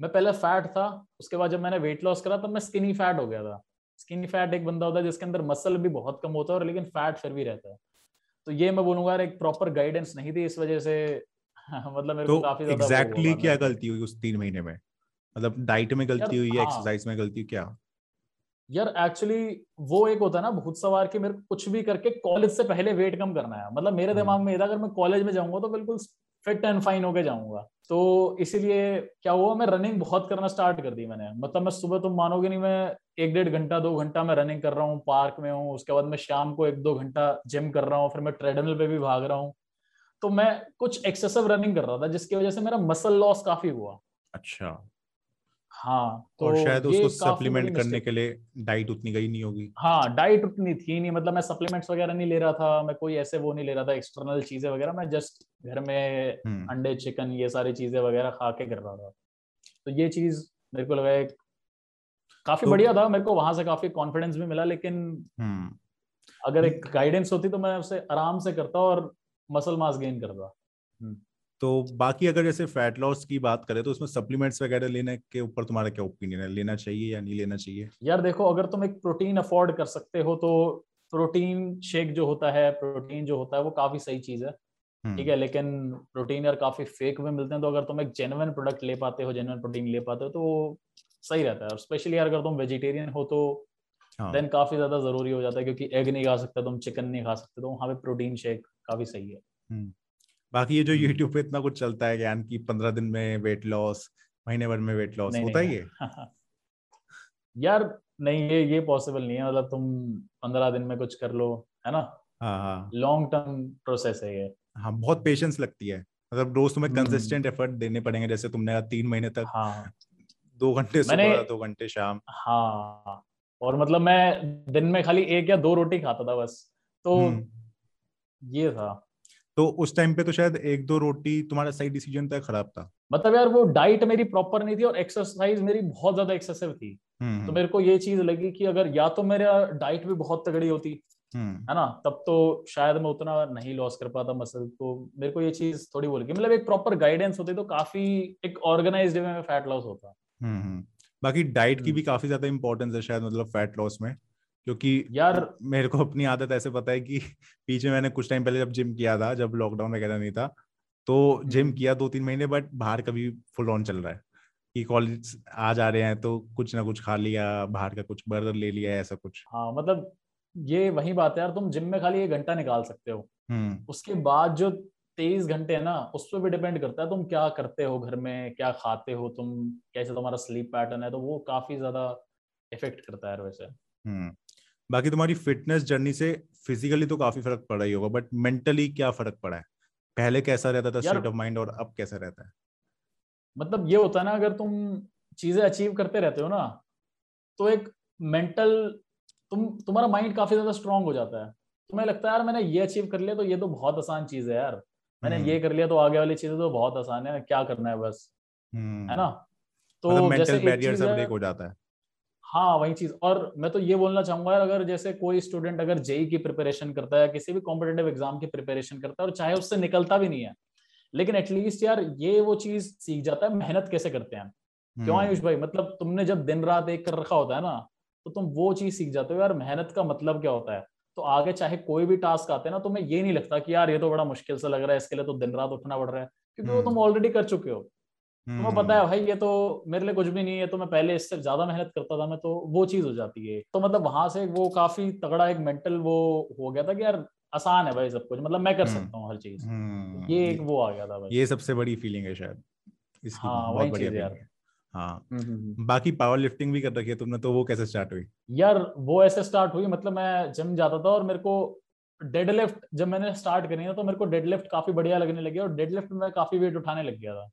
मैं पहले फैट था उसके बाद जब मैंने वेट लॉस करा तब मैं स्किनी फैट हो गया था। स्किनी फैट एक बंदा होता है जिसके अंदर मसल भी बहुत कम होता है और लेकिन फैट फिर भी रहता है। तो ये मैं बोलूँगा यार एक प्रॉपर गाइडेंस नहीं थी इस वजह से मतलब मेरे तो को काफ़ी ज़्यादा एग्जैक्टली क्या गलती हुई उस तीन महीने में? मतलब डाइट में गलती हुई या हाँ। एक्सरसाइज में गलती क्या? यार एक्चुअली वो एक होता है ना भूत सवार की मेरे कुछ भी करके कॉलेज से पहले वेट कम करना है। मतलब मेरे हम्म। दिमाग में अगर मैं कॉलेज में जाऊँगा तो बिल्कुल फिट एंड फाइन होके जाऊँगा। तो इसीलिए क्या हुआ, मैं रनिंग बहुत करना स्टार्ट कर दी मैंने। मतलब मैं सुबह तुम मानोगे नहीं, मैं एक डेढ़ घंटा, दो घंटा मैं रनिंग कर रहा हूँ पार्क में हूँ, उसके बाद मैं शाम को एक दो घंटा जिम कर रहा हूँ, फिर मैं ट्रेडमिल पे भी भाग रहा हूँ। तो मैं कुछ एक्सेसिव रनिंग कर रहा था, जिसकी वजह से मेरा मसल लॉस काफ़ी हुआ। अच्छा। हाँ तो और शायद उसको सप्लीमेंट करने के लिए डाइट उतनी गई नहीं होगी। हाँ डाइट उतनी थी नहीं मतलब मैं सप्लीमेंट्स वगैरह नहीं ले रहा था मैं कोई ऐसे वो नहीं ले रहा था एक्सटर्नल चीज़ें वगैरह मैं जस्ट घर में हम्म। अंडे चिकन ये सारी चीज़ें वगैरह खा के कर रहा था। तो ये चीज़ मेरे को लगा एक काफ़ी तो- बढ़िया था मेरे को वहाँ से काफ़ी कॉन्फिडेंस भी मिला लेकिन हम्म। अगर एक गाइडेंस होती तो मैं उसे आराम से करता और मसल मास गेन करता। तो बाकी अगर जैसे फैट लॉस की बात करें तो उसमें सप्लीमेंट्स वगैरह लेने के ऊपर तुम्हारा क्या ओपिनियन है? लेना चाहिए या नहीं लेना चाहिए? यार देखो अगर तुम एक प्रोटीन अफोर्ड कर सकते हो तो प्रोटीन शेक जो होता है प्रोटीन जो होता है वो काफ़ी सही चीज़ है। हम्म, ठीक है लेकिन प्रोटीन यार काफ़ी फेक में मिलते हैं तो अगर तुम एक जेनुअन प्रोडक्ट ले पाते हो जेनुअन प्रोटीन ले पाते हो तो सही रहता है। और स्पेशली यार अगर तुम वेजिटेरियन हो तो हाँ। देन काफ़ी ज़्यादा ज़रूरी हो जाता है क्योंकि एग नहीं खा सकते तुम चिकन नहीं खा सकते तो वहाँ पे प्रोटीन शेक काफ़ी सही है। हम्म। बाकी ये जो हम्म। यूट्यूब पे इतना कुछ चलता है ज्ञान की पंद्रह दिन में वेट लॉस महीने भर में वेट लॉस होता नहीं, ही है? यार नहीं ये ये पॉसिबल नहीं है। मतलब तुम पंद्रह दिन में कुछ कर लो है ना? हाँ हाँ। लॉन्ग टर्म प्रोसेस है ये। हाँ बहुत पेशेंस लगती है। मतलब रोज तुम्हें हम्म। कंसिस्टेंट एफर्ट देने पड़ेंगे जैसे तुमने तीन महीने तक हाँ। दो घंटे सुबह दो घंटे शाम। हाँ और मतलब मैं दिन में खाली एक या दो रोटी खाता था बस। तो हम्म। ये था। तो उस टाइम पे तो शायद एक दो रोटी तुम्हारा सही डिसीज़न था खराब था। मतलब यार वो डाइट मेरी प्रॉपर नहीं थी और एक्सरसाइज मेरी बहुत ज़्यादा एक्सेसिव थी। हम्म, तो मेरे को ये चीज़ लगी कि अगर या तो मेरा डाइट भी बहुत तगड़ी होती हम्म, है ना तब तो शायद मैं उतना नहीं लॉस कर पाता मसल तो मेरे को ये चीज़ थोड़ी बोल गई मतलब एक प्रॉपर गाइडेंस होती तो काफ़ी एक ऑर्गेनाइज वे में फैट लॉस होता। हम्म, हम्म। बाकी डाइट की हम्म। भी काफ़ी ज़्यादा इंपॉर्टेंस है शायद मतलब फैट लॉस में। क्योंकि यार मेरे को अपनी आदत ऐसे पता है कि पीछे मैंने कुछ टाइम पहले जब जिम किया था जब लॉकडाउन वगैरह नहीं था तो जिम हम्म। किया दो तीन महीने बट बाहर कभी फुल ऑन चल रहा है कि कॉलेज आ जा रहे हैं तो कुछ ना कुछ खा लिया बाहर का कुछ बर्गर ले लिया ऐसा कुछ। हाँ मतलब ये वही बात है यार तुम जिम में खाली एक घंटा निकाल सकते हो। हम्म। उसके बाद जो तेईस घंटे है ना उस पर भी डिपेंड करता है तुम क्या करते हो घर में क्या खाते हो तुम कैसे तुम्हारा स्लीप पैटर्न है तो वो काफ़ी ज़्यादा इफ़ेक्ट करता है वैसे। हम्म। बाकी तुम्हारी फिटनेस जर्नी से फिजिकली तो काफ़ी फ़र्क पड़ा ही होगा बट मेंटली क्या फ़र्क पड़ा है? पहले कैसा रहता था स्टेट ऑफ़ माइंड और अब कैसा रहता है? मतलब ये होता है ना अगर तुम चीज़ें अचीव करते रहते हो ना तो एक मेंटल तुम तुम्हारा माइंड काफ़ी ज़्यादा स्ट्रांग हो जाता है। तुम्हें लगता है यार मैंने ये अचीव कर लिया तो ये तो बहुत आसान चीज़ है यार। मैंने हम्म। ये कर लिया तो आगे वाली चीज़ें तो बहुत आसान है क्या करना है बस? है ना? तो मतलब जैसे बैरियर सब ब्रेक हो जाता है। हाँ वही चीज़। और मैं तो ये बोलना चाहूँगा यार अगर जैसे कोई स्टूडेंट अगर जेई की प्रिपरेशन करता है किसी भी कॉम्पिटेटिव एग्ज़ाम की प्रिपरेशन करता है और चाहे उससे निकलता भी नहीं है लेकिन एटलीस्ट यार ये वो चीज़ सीख जाता है मेहनत कैसे करते हैं क्यों हम्म। आयुष भाई? मतलब तुमने जब दिन रात एक कर रखा होता है ना तो तुम वो चीज़ सीख जाते हो यार मेहनत का मतलब क्या होता है? तो आगे चाहे कोई भी टास्क आते हैं ना तुम्हें ये नहीं लगता कि यार ये तो बड़ा मुश्किल से लग रहा है इसके लिए तो दिन रात उठना पड़ रहा है क्योंकि वो तुम ऑलरेडी हम्म। कर चुके हो। तुम्हें पता है भाई ये तो मेरे लिए कुछ भी नहीं है तो मैं पहले इससे ज़्यादा मेहनत करता था मैं तो वो चीज़ हो जाती है। तो मतलब वहाँ से वो काफ़ी तगड़ा एक मेंटल वो हो गया था कि यार आसान है भाई सब कुछ मतलब मैं कर हम्म। सकता हूँ हर चीज़। ये एक वो आ गया था भाई। ये सबसे बड़ी फीलिंग है शायद इसकी हाँ, बहुत बढ़िया यार। हाँ। हम्म, हम्म, बाकी पावर लिफ्टिंग भी कर रखी है तुमने तो वो कैसे स्टार्ट हुई? यार वो ऐसे स्टार्ट हुई मतलब मैं जिम जाता था और मेरे को डेड लिफ्ट जब मैंने स्टार्ट करी ना तो मेरे को डेड लिफ्ट काफ़ी बढ़िया लगने लगी और डेड लिफ्ट में काफ़ी वेट उठाने लग गया था।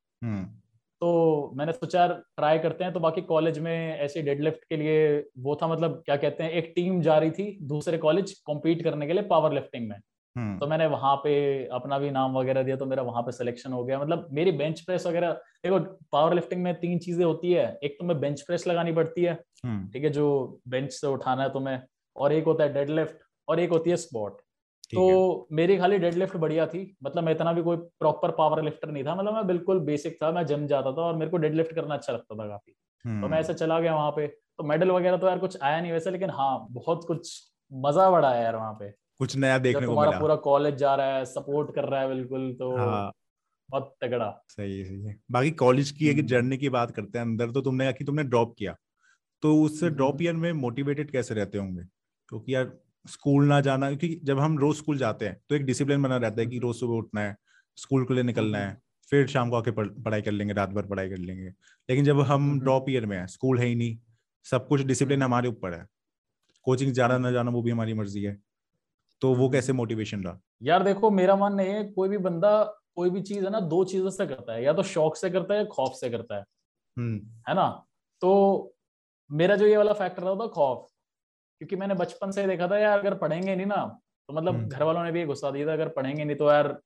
तो मैंने सोचा यार ट्राई करते हैं तो बाकी कॉलेज में ऐसे डेडलिफ्ट के लिए वो था मतलब क्या कहते हैं एक टीम जा रही थी दूसरे कॉलेज कॉम्पीट करने के लिए पावर लिफ्टिंग में हम्म। तो मैंने वहाँ पे अपना भी नाम वगैरह दिया तो मेरा वहाँ पे सिलेक्शन हो गया मतलब मेरी बेंच प्रेस वगैरह देखो पावर लिफ्टिंग में तीन चीज़ें होती है एक तुम्हें बेंच प्रेस लगानी पड़ती है हम्म। ठीक है जो बेंच से उठाना है तुम्हें और एक होता है डेडलिफ्ट और एक होती है स्पॉट तो मेरी खाली डेड लिफ्ट बढ़िया थी। मतलब मैं इतना भी कोई प्रॉपर पावर लिफ्टर नहीं था। मतलब मैं बिल्कुल बेसिक था। मैं जिम जाता था और मेरे को डेडलिफ्ट करना अच्छा लगता था काफ़ी। तो मैं हम्म। ऐसे चला गया वहाँ पे। तो मेडल वगैरह तो यार कुछ आया नहीं वैसे लेकिन हाँ बहुत कुछ मज़ा बड़ा है यार वहाँ पे। कुछ नया देखने को मिला। पूरा कॉलेज जा रहा है सपोर्ट कर रहा है बिल्कुल तो हाँ। बहुत तगड़ा। सही सही है। बाकी कॉलेज की एक जर्नी हम्म। की बात करते हैं अंदर तो तुमने कहा कि तुमने ड्रॉप किया। तो उस ड्रॉप ईयर में मोटिवेटेड कैसे रहते होंगे? क्योंकि यार स्कूल ना जाना क्योंकि जब हम रोज स्कूल जाते हैं तो एक डिसिप्लिन बना रहता है कि रोज सुबह उठना है स्कूल के लिए निकलना है फिर शाम को आके पढ़ाई कर लेंगे रात भर पढ़ाई कर लेंगे। लेकिन जब हम ड्रॉप ईयर में है स्कूल है ही नहीं सब कुछ डिसिप्लिन हमारे ऊपर है। कोचिंग जाना ना जाना वो भी हमारी मर्ज़ी है। तो वो कैसे मोटिवेशन रहा? यार देखो मेरा मानना है कोई भी बंदा कोई भी चीज़ है ना दो चीज़ों से करता है या तो शौक से करता है या खौफ से करता है। है ना? तो मेरा जो ये वाला फैक्टर रहा था खौफ। क्योंकि मैंने बचपन से देखा था यार अगर पढ़ेंगे नहीं ना तो मतलब हम्म। घर वालों ने भी गुस्सा दिया था अगर पढ़ेंगे नहीं तो यार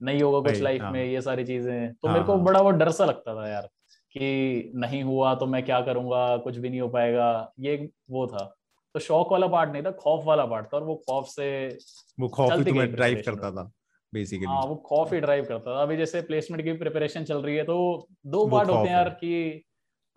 नहीं होगा कुछ लाइफ हाँ। में ये सारी चीज़ें तो हाँ, मेरे को हाँ। बड़ा वो डर सा लगता था यार कि नहीं हुआ तो मैं क्या करूँगा कुछ भी नहीं हो पाएगा ये वो था तो शौक वाला पार्ट नहीं था खौफ वाला पार्ट था और वो खौफ से वो खौफ ही तुम्हें ड्राइव करता था बेसिकली हाँ वो खौफ ही ड्राइव करता था अभी जैसे प्लेसमेंट की प्रिपरेशन चल रही है तो दो पार्ट होते हैं यार कि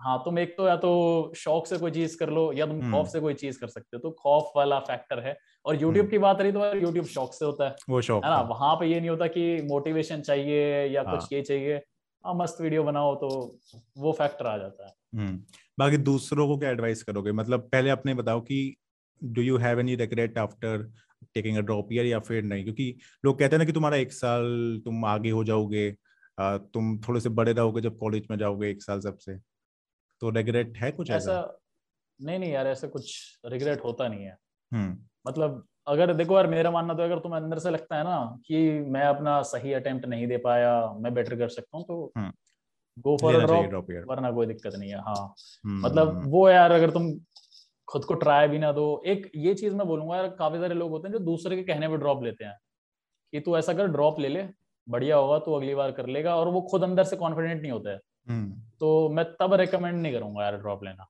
हाँ तुम एक तो या तो शौक से कोई चीज़ कर लो या तुम खौफ हम्म। से कोई चीज़ कर सकते हो तो खौफ वाला फैक्टर है। और यूट्यूब हम्म। की बात रही तो यूट्यूब शौक से होता है। वो शौक है ना? वहाँ पे ये नहीं होता कि मोटिवेशन चाहिए या हाँ. कुछ ये चाहिए। हाँ मस्त वीडियो बनाओ तो वो फैक्टर आ जाता है। हम्म। बाकी दूसरों को क्या एडवाइस करोगे? मतलब पहले अपने बताओ कि do you have any regret after taking a drop year या फिर नहीं? क्योंकि लोग कहते हैं ना कि तुम्हारा एक साल तुम आगे हो जाओगे। तुम थोड़े से बड़े रहोगे जब कॉलेज में जाओगे एक साल सबसे। तो रिग्रेट है कुछ ऐसा? नहीं नहीं यार ऐसा कुछ रिग्रेट होता नहीं है। हम्म। मतलब अगर देखो यार मेरा मानना तो अगर तुम्हें अंदर से लगता है ना कि मैं अपना सही अटेम्प्ट नहीं दे पाया मैं बेटर कर सकता हूँ तो गो फॉर ड्रॉप वरना कोई दिक्कत नहीं है हाँ। हम्म, मतलब हम्म, वो यार अगर तुम खुद को ट्राई भी ना दो एक ये चीज़ मैं बोलूँगा यार काफ़ी सारे लोग होते हैं जो दूसरे के कहने पर ड्रॉप लेते हैं। कि तू ऐसा कर ड्रॉप ले ले बढ़िया होगा तो अगली बार कर लेगा और वो खुद अंदर से कॉन्फिडेंट नहीं होता। है। तो मैं तब रिकमेंड नहीं करूँगा यार ड्रॉप लेना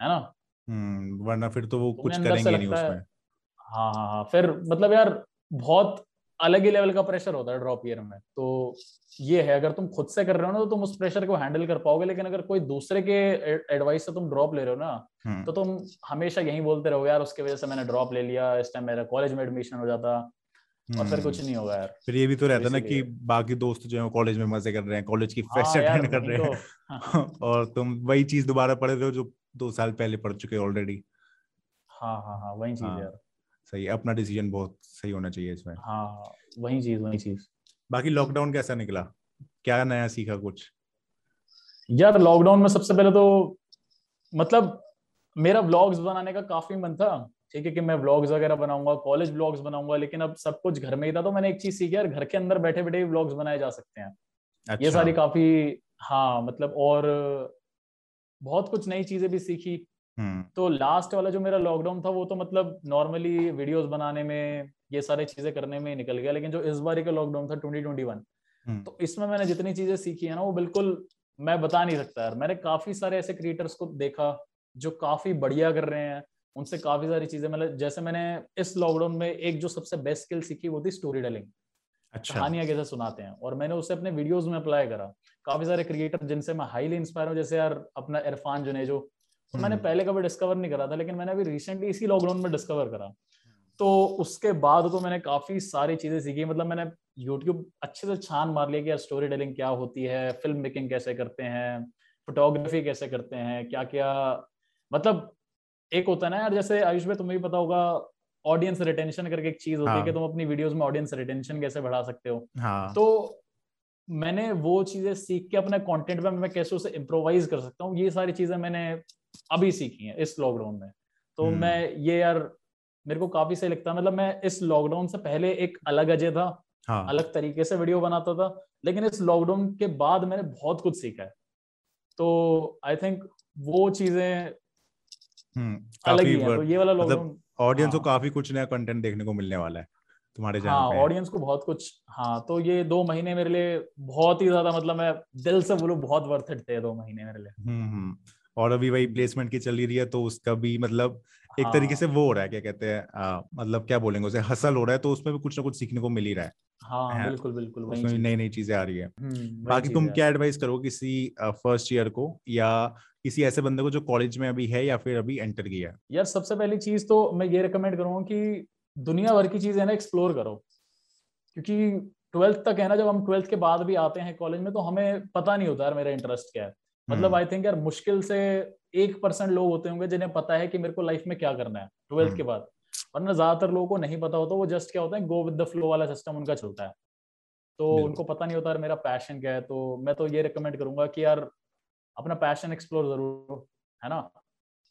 है ना? हम्म वरना फिर तो वो कुछ करेंगे नहीं उसमें। हाँ हाँ हाँ फिर मतलब यार बहुत अलग ही लेवल का प्रेशर होता है ड्रॉप ईयर में। तो ये है अगर तुम खुद से कर रहे हो ना तो तुम उस प्रेशर को हैंडल कर पाओगे लेकिन अगर कोई दूसरे के एडवाइस से तुम ड्रॉप ले रहे हो ना हम्म। तो तुम हमेशा यही बोलते रहोगे यार उसके वजह से मैंने ड्रॉप ले लिया इस टाइम मेरा कॉलेज में एडमिशन हो जाता। और फिर कुछ हम्म। नहीं होगा यार। फिर ये भी तो रहता है ना कि बाकी दोस्त जो है कॉलेज में मज़े कर रहे हैं कॉलेज की फेस्ट हाँ अटेंड कर रहे तो, हैं। हाँ। और तुम वही चीज़ दोबारा पढ़ रहे हो जो दो साल पहले पढ़ चुके ऑलरेडी हाँ हाँ हाँ वही चीज़ हाँ, यार। सही अपना डिसीज़न बहुत सही होना चाहिए इसमें। हाँ वही चीज़ वही चीज़। बाकी लॉकडाउन कैसा निकला? क्या नया सीखा कुछ? यार लॉकडाउन में सबसे पहले तो मतलब मेरा व्लॉग्स बनाने का काफ़ी मन था। ठीक है कि मैं ब्लॉग्स वगैरह बनाऊँगा कॉलेज ब्लॉग्स बनाऊँगा लेकिन अब सब कुछ घर में ही था तो मैंने एक चीज़ सीखी यार घर के अंदर बैठे बैठे व्लॉग्स बनाए जा सकते हैं अच्छा। ये सारी काफ़ी हाँ मतलब और बहुत कुछ नई चीज़ें भी सीखी हम्म। तो लास्ट वाला जो मेरा लॉकडाउन था वो तो मतलब नॉर्मली वीडियोस बनाने में ये सारी चीज़ें करने में निकल गया लेकिन जो इस बार का लॉकडाउन था 2021 हम्म। तो इसमें मैंने जितनी चीज़ें सीखी है ना वो बिल्कुल मैं बता नहीं सकता यार मैंने काफ़ी सारे ऐसे क्रिएटर्स को देखा जो काफ़ी बढ़िया कर रहे हैं उनसे काफ़ी सारी चीज़ें मतलब जैसे मैंने इस लॉकडाउन में एक जो सबसे बेस्ट स्किल सीखी वो थी स्टोरी टेलिंग अच्छा। कहानियाँ कैसे सुनाते हैं? और मैंने उसे अपने वीडियोस में अप्लाई करा। काफ़ी सारे क्रिएटर जिनसे मैं हाईली इंस्पायर हूँ जैसे यार अपना इरफान जुनेजो। तो मैंने हम्म। पहले कभी डिस्कवर नहीं करा था लेकिन मैंने अभी रिसेंटली इसी लॉकडाउन में डिस्कवर करा। तो उसके बाद तो मैंने काफ़ी सारी चीज़ें सीखी मतलब मैंने यूट्यूब अच्छे से छान मार लिया कि यार स्टोरी टेलिंग क्या होती है फ़िल्म मेकिंग कैसे करते हैं फोटोग्राफी कैसे करते हैं क्या क्या मतलब एक होता है ना यार जैसे आयुष में तुम्हें भी पता होगा ऑडियंस रिटेंशन करके एक चीज़ होती हाँ. है कि तुम अपनी वीडियोस में ऑडियंस रिटेंशन कैसे बढ़ा सकते हो हाँ. तो मैंने वो चीज़ें सीख के अपने कंटेंट में मैं कैसे उसे इम्प्रोवाइज कर सकता हूँ ये सारी चीज़ें मैंने अभी सीखी हैं इस लॉकडाउन में तो हम्म। मैं ये यार मेरे को काफ़ी सही लगता है मतलब मैं इस लॉकडाउन से पहले एक अलग अजय था हाँ. अलग तरीके से वीडियो बनाता था लेकिन इस लॉकडाउन के बाद मैंने बहुत कुछ सीखा है तो आई थिंक वो चीज़ें अलग ही है तो ये वाला मतलब ऑडियंस को काफ़ी कुछ नया कंटेंट देखने को मिलने वाला है तुम्हारे हाँ ऑडियंस को बहुत कुछ हाँ तो ये दो महीने मेरे लिए बहुत ही ज़्यादा मतलब मैं दिल से बोलूँ बहुत वर्थ इट थे दो महीने मेरे लिए हम्म, हम्म। और अभी वही प्लेसमेंट की चल रही है तो उसका भी मतलब एक हाँ. तरीके से वो हो रहा है क्या कहते हैं मतलब क्या बोलेंगे उसे हसल हो रहा है तो उसमें भी कुछ ना कुछ सीखने को मिल ही रहा है। हाँ बिल्कुल बिल्कुल उसमें नई नई चीज़ें आ रही है। बाकी तुम क्या एडवाइस करो किसी फ़र्स्ट ईयर को या किसी ऐसे बंदे को जो कॉलेज में अभी है या फिर अभी एंटर किया है? यार सबसे पहली चीज़ तो मैं ये रिकमेंड करूँगा कि दुनिया भर की चीज़ें ना एक्सप्लोर करो। क्योंकि ट्वेल्थ तक है ना जब हम ट्वेल्थ के बाद भी आते हैं कॉलेज में तो हमें पता नहीं होता यार मेरा इंटरेस्ट क्या है। मतलब आई हम्म। थिंक यार मुश्किल से एक परसेंट लोग होते होंगे जिन्हें पता है कि मेरे को लाइफ में क्या करना है ट्वेल्थ के हम्म। बाद वरना ज़्यादातर लोगों को नहीं पता होता वो जस्ट क्या होता है गो विद द फ्लो वाला सिस्टम उनका चलता है तो उनको पता नहीं होता यार मेरा पैशन क्या है तो मैं तो ये रिकमेंड करूँगा कि यार अपना पैशन एक्सप्लोर ज़रूर है ना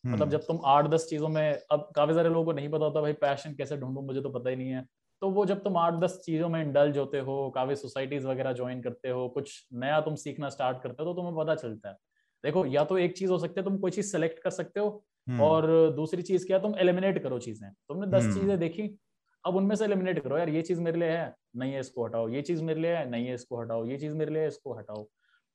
मतलब हम्म। जब तुम आठ दस चीज़ों में अब काफ़ी सारे लोगों को नहीं पता होता भाई पैशन कैसे ढूंढू मुझे तो पता ही नहीं है तो वो जब तुम आठ दस चीज़ों में इंडल्ज होते हो काफ़ी सोसाइटीज वगैरह ज्वाइन करते हो कुछ नया तुम सीखना स्टार्ट करते हो तो तुम्हें पता चलता है। देखो या तो एक चीज़ हो सकती है तुम कोई चीज़ सेलेक्ट कर सकते हो हम्म। और दूसरी चीज़ क्या तुम एलिमिनेट करो चीज़ें। तुमने दस हम्म। चीज़ें देखी अब उनमें से एलिमिनेट करो यार ये चीज़ मेरे लिए है नहीं है इसको हटाओ। ये चीज़ मेरे लिए है नहीं है इसको हटाओ। ये चीज़ मेरे लिए है इसको हटाओ।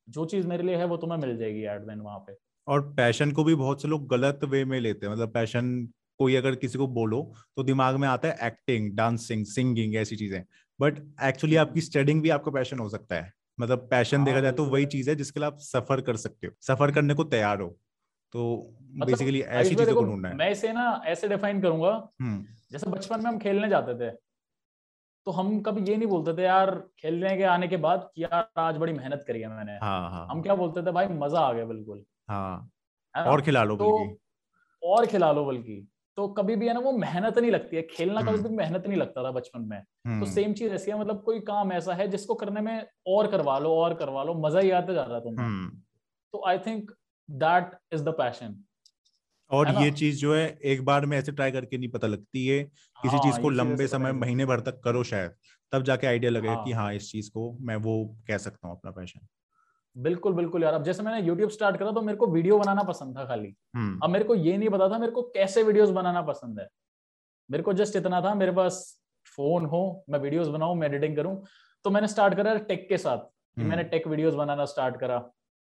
जो चीज़ मेरे लिए है वो तुम्हें मिल जाएगी एट देन वहाँ पे। और पैशन को भी बहुत से लोग गलत वे में लेते हैं मतलब पैशन कोई अगर किसी को बोलो तो दिमाग में आता है एक्टिंग डांसिंग सिंगिंग ऐसी चीज़ें। बट एक्चुअली आपकी स्टडिंग भी आपका पैशन हो सकता है। मतलब पैशन हाँ, देखा जाए तो वही चीज़ है जिसके लिए आप सफ़र कर सकते हो। सफ़र करने को तैयार हो। तो मतलब बेसिकली ऐसी चीज़ों को ढूंढना है। मैं इसे ना ऐसे डिफाइन करूँगा हम्म। जैसे बचपन में हम खेलने जाते थे। तो हम कभी ये नहीं बोलते थे यार खेलने के आने के बाद कि यार आज बड़ी मेहनत करी है मैंने। हाँ, हाँ, हम क्या बोलते थे भाई मज़ा आ गया बिल्कुल। हाँ, और खिला लो तो, और खिला लो बल्कि। तो कभी भी है ना वो मेहनत नहीं लगती है। खेलना कभी हम्म। भी मेहनत नहीं लगता था बचपन में। तो सेम हम्म। चीज़ ऐसी है मतलब कोई काम ऐसा है जिसको करने में और करवा लो और करवा लो मज़ा ही आते जा रहा तुम्हें तो I think that is the passion और ये चीज़ जो है एक बार में ऐसे ट्राई करके नहीं पता लगती है। किसी हाँ, चीज़ को लंबे समय महीने भर तक करो शायद। तब जाके आइडिया लगे हाँ. कि हाँ। इस चीज़ को मैं वो कह सकता हूँ अपना पैशन बिल्कुल बिल्कुल यार। अब जैसे मैंने YouTube स्टार्ट करा तो मेरे को वीडियो बनाना पसंद था खाली। हम्म। अब मेरे को ये नहीं पता था मेरे को कैसे वीडियोस बनाना पसंद है। मेरे को जस्ट इतना था मेरे पास फ़ोन हो मैं वीडियोस बनाऊँ मैं एडिटिंग करूँ। तो मैंने स्टार्ट करा टेक के साथ कि हम्म। मैंने टेक वीडियोस बनाना स्टार्ट करा।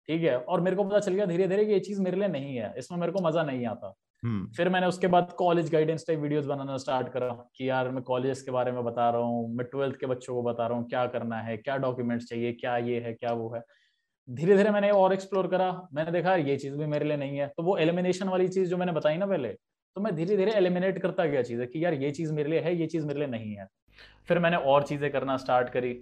ठीक है? और मेरे को पता चल गया धीरे धीरे कि ये चीज़ मेरे लिए नहीं है। इसमें मेरे को मज़ा नहीं आता। हम्म। फिर मैंने उसके बाद कॉलेज गाइडेंस टाइप वीडियोस बनाना स्टार्ट करा कि यार मैं कॉलेज के बारे में बता रहा हूँ मैं ट्वेल्थ के बच्चों को बता रहा हूँ क्या करना है क्या डॉक्यूमेंट्स चाहिए क्या ये है क्या वो है। धीरे धीरे मैंने और एक्सप्लोर करा। मैंने देखा ये चीज़ भी मेरे लिए नहीं है। तो वो एलिमिनेशन वाली चीज़ जो मैंने बताई ना पहले तो मैं धीरे धीरे एलिमिनेट करता गया चीज़ें कि यार ये चीज़ मेरे लिए है ये चीज़ मेरे लिए नहीं है। फिर मैंने और चीज़ें करना स्टार्ट करी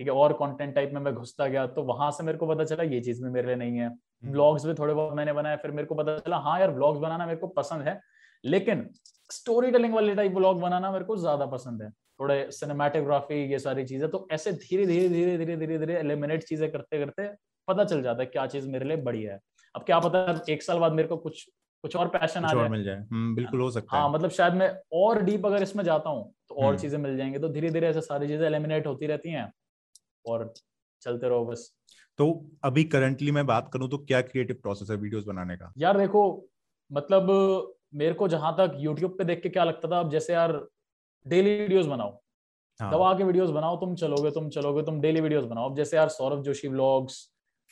ठीक है और कंटेंट टाइप में मैं घुसता गया तो वहाँ से मेरे को पता चला ये चीज़ भी मेरे लिए नहीं है। ब्लॉग्स भी थोड़े बहुत मैंने बनाए फिर मेरे को पता चला हाँ यार ब्लॉग्स बनाना मेरे को पसंद है लेकिन स्टोरी टेलिंग वाले टाइप ब्लॉग बनाना मेरे को ज़्यादा पसंद है। थोड़े सिनेमाटोग्राफी ये सारी चीज़ें तो ऐसे धीरे धीरे धीरे धीरे धीरे धीरे एलिमिनेट चीज़ें करते करते पता चल जाता है क्या चीज़ मेरे लिए बढ़िया है। अब क्या पता एक साल बाद मेरे को कुछ कुछ और पैशन आ जाए। मिल जाए। हम्म, बिल्कुल हो सकता हाँ मतलब शायद मैं और डीप अगर इसमें जाता हूँ तो और हम्म। चीज़ें मिल जाएँगी। तो धीरे धीरे ऐसे सारी चीज़ें एलिमिनेट होती रहती हैं और चलते रहो बस। तो अभी करंटली मैं बात करूँ तो क्या क्रिएटिव प्रोसेस है वीडियोस बनाने का? यार देखो मतलब मेरे को जहाँ तक यूट्यूब पे देख के क्या लगता था अब जैसे यार डेली वीडियोस बनाओ। हाँ. दवा के वीडियोस बनाओ तुम चलोगे तुम चलोगे तुम डेली वीडियोस बनाओ। अब जैसे यार Saurabh Joshi vlogs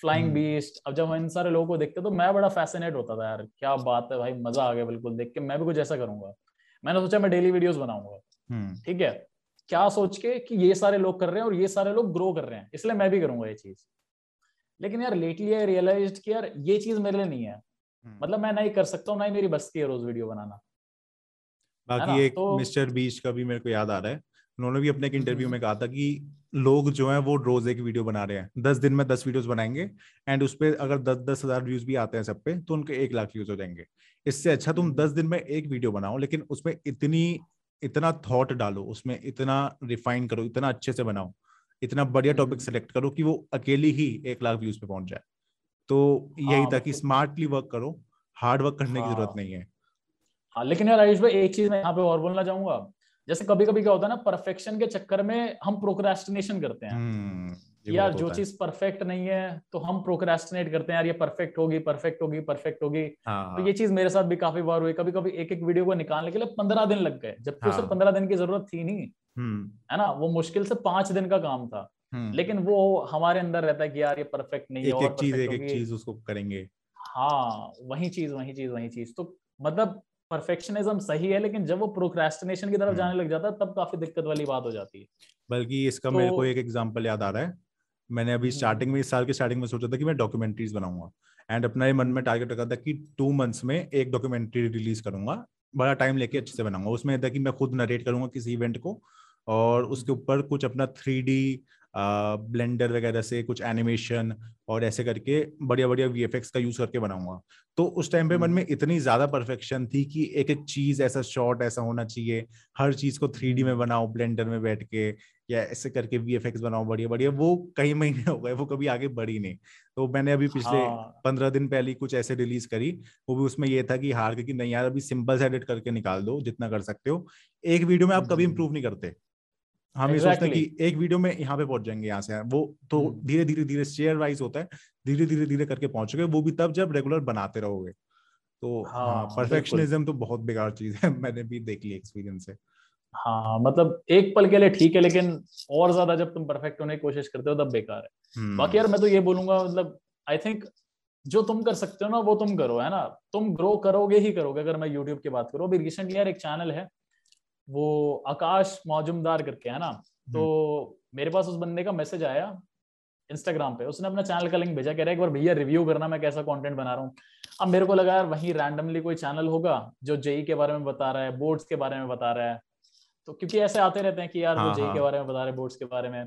flying beast अब जब इन सारे लोगों को देखते तो मैं बड़ा फैसिनेट होता था यार क्या बात है भाई मज़ा आ गया बिल्कुल देख के मैं भी कुछ ऐसा करूँगा। मैंने सोचा मैं डेली वीडियोस बनाऊँगा। हम्म। ठीक है? क्या सोच के कि ये सारे लोग कर रहे हैं और ये सारे लोग ग्रो कर रहे हैं इसलिए मैं भी करूँगा ये चीज़। लेकिन यार लेटली आई रियलाइज़ कि यार ये चीज़ मेरे लिए नहीं है। हम्म। मतलब मैं नहीं कर सकता हूँ ना ही मेरी बस की है रोज वीडियो बनाना। बाकी एक तो, मिस्टर बीच का भी मेरे को याद आ रहा है। उन्होंने भी अपने एक इंटरव्यू हम्म। में कहा था कि लोग जो है वो रोज एक वीडियो बना रहे हैं। दस दिन में दस वीडियोस बनाएँगे एंड उस पर अगर दस दस हज़ार व्यूज़ भी आते हैं सब पे तो उनके एक लाख व्यूज़ हो जाएँगे। इससे अच्छा तुम दस दिन में एक वीडियो बनाओ लेकिन उसमें इतनी इतना थॉट डालो उसमें इतना रिफाइन करो इतना अच्छे से बनाओ इतना बढ़िया टॉपिक हम्म। सेलेक्ट करो कि वो अकेली ही एक लाख व्यूज़ पे पहुँच जाए। तो यही हाँ, था कि स्मार्टली वर्क करो हार्ड वर्क करने हाँ, की ज़रूरत नहीं है। हाँ लेकिन यार आयुष भाई एक चीज़ मैं यहाँ पे और बोलना चाहूँगा। जैसे कभी कभी क्या होता है ना परफेक्शन के चक्कर में हम प्रोक्रेस्टिनेशन करते हैं। हम्म, यार जो चीज़ परफेक्ट नहीं है तो हम प्रोक्रेस्टिनेट करते हैं यार ये परफेक्ट होगी परफेक्ट होगी परफेक्ट होगी। हाँ, तो ये चीज़ मेरे साथ भी काफ़ी बार हुई। कभी कभी एक एक वीडियो को निकालने के लिए पंद्रह दिन लग गए जबकि हाँ, उसे पंद्रह दिन की ज़रूरत थी नहीं। हम्म। है ना? वो मुश्किल से पाँच दिन का काम था। हम्म। लेकिन वो हमारे अंदर रहता है कि यार ये परफेक्ट नहीं है एक चीज़ एक एक चीज़ उसको करेंगे। हाँ वही चीज़ वही चीज़ वही चीज़। तो मतलब परफेक्शनिज्म सही है लेकिन जब वो प्रोक्रेस्टिनेशन की तरफ़ हम्म। जाने लग जाता है तब काफ़ी दिक्कत वाली बात हो जाती है। बल्कि इसका तो, मेरे को एक एग्जांपल याद आ रहा है। मैंने अभी स्टार्टिंग हम्म। में इस साल के स्टार्टिंग में सोचा था कि मैं डॉक्यूमेंट्रीज बनाऊँगा। एंड अपना ये मन में टारगेट रखा था कि टू मंथ्स में एक डॉक्यूमेंट्री रिलीज़ करूँगा। बड़ा टाइम लेके अच्छे से बनाऊँगा। उसमें था कि मैं खुद नरेट करूँगा किसी इवेंट को और उसके ऊपर कुछ अपना थ्री ब्लेंडर वगैरह से कुछ एनिमेशन और ऐसे करके बढ़िया बढ़िया वी का यूज़ करके बनाऊँगा तो उस टाइम पे मन हम्म। में इतनी ज़्यादा परफेक्शन थी कि एक एक चीज़ ऐसा शॉट ऐसा होना चाहिए हर चीज़ को थ्री में हम्म। बनाओ ब्लेंडर में बैठ के या ऐसे करके वी एफ़ एक्स बनाओ बढ़िया बढ़िया वो कई महीने हो गए वो कभी आगे बढ़ी नहीं तो मैंने अभी पिछले हाँ। पंद्रह दिन पहले कुछ ऐसे रिलीज़ करी वो भी उसमें ये था कि हार के कि नहीं यार अभी सिंपल से एडिट करके निकाल दो जितना कर सकते हो एक वीडियो में आप कभी इंप्रूव हम्म। नहीं करते हम exactly. ये सोचते हैं कि एक वीडियो में यहाँ पे पहुँच जाएँगे यहाँ से वो तो हम्म। धीरे धीरे धीरे शेयर वाइज होता है धीरे धीरे धीरे करके पहुंचोगे वो भी तब जब रेगुलर बनाते रहोगे। तो हाँ परफेक्शनिज्म हाँ, तो बहुत बेकार चीज़ है मैंने भी देख ली एक्सपीरियंस से। हाँ मतलब एक पल के लिए ठीक है लेकिन और ज़्यादा जब तुम परफेक्ट होने की कोशिश करते हो तब बेकार है। हम्म। बाकी यार मैं तो ये बोलूँगा मतलब आई थिंक जो तुम कर सकते हो ना वो तुम करो है ना? तुम ग्रो करोगे ही करोगे अगर मैं यूट्यूब की बात करूँ। अभी रिसेंटली यार एक चैनल है वो आकाश मौजुमदार करके है ना? तो हम्म। मेरे पास उस बंदे का मैसेज आया इंस्टाग्राम पे। उसने अपना चैनल का लिंक भेजा कह रहा है एक बार भैया रिव्यू करना मैं कैसा कंटेंट बना रहा हूँ? अब मेरे को लगा यार वहीं रैंडमली कोई चैनल होगा जो जेई के बारे में बता रहा है बोर्ड्स के बारे में बता रहा है। तो क्योंकि ऐसे आते रहते हैं कि यार हाँ, वो जेई हाँ. के बारे में बता रहे हैं बोर्ड्स के बारे में।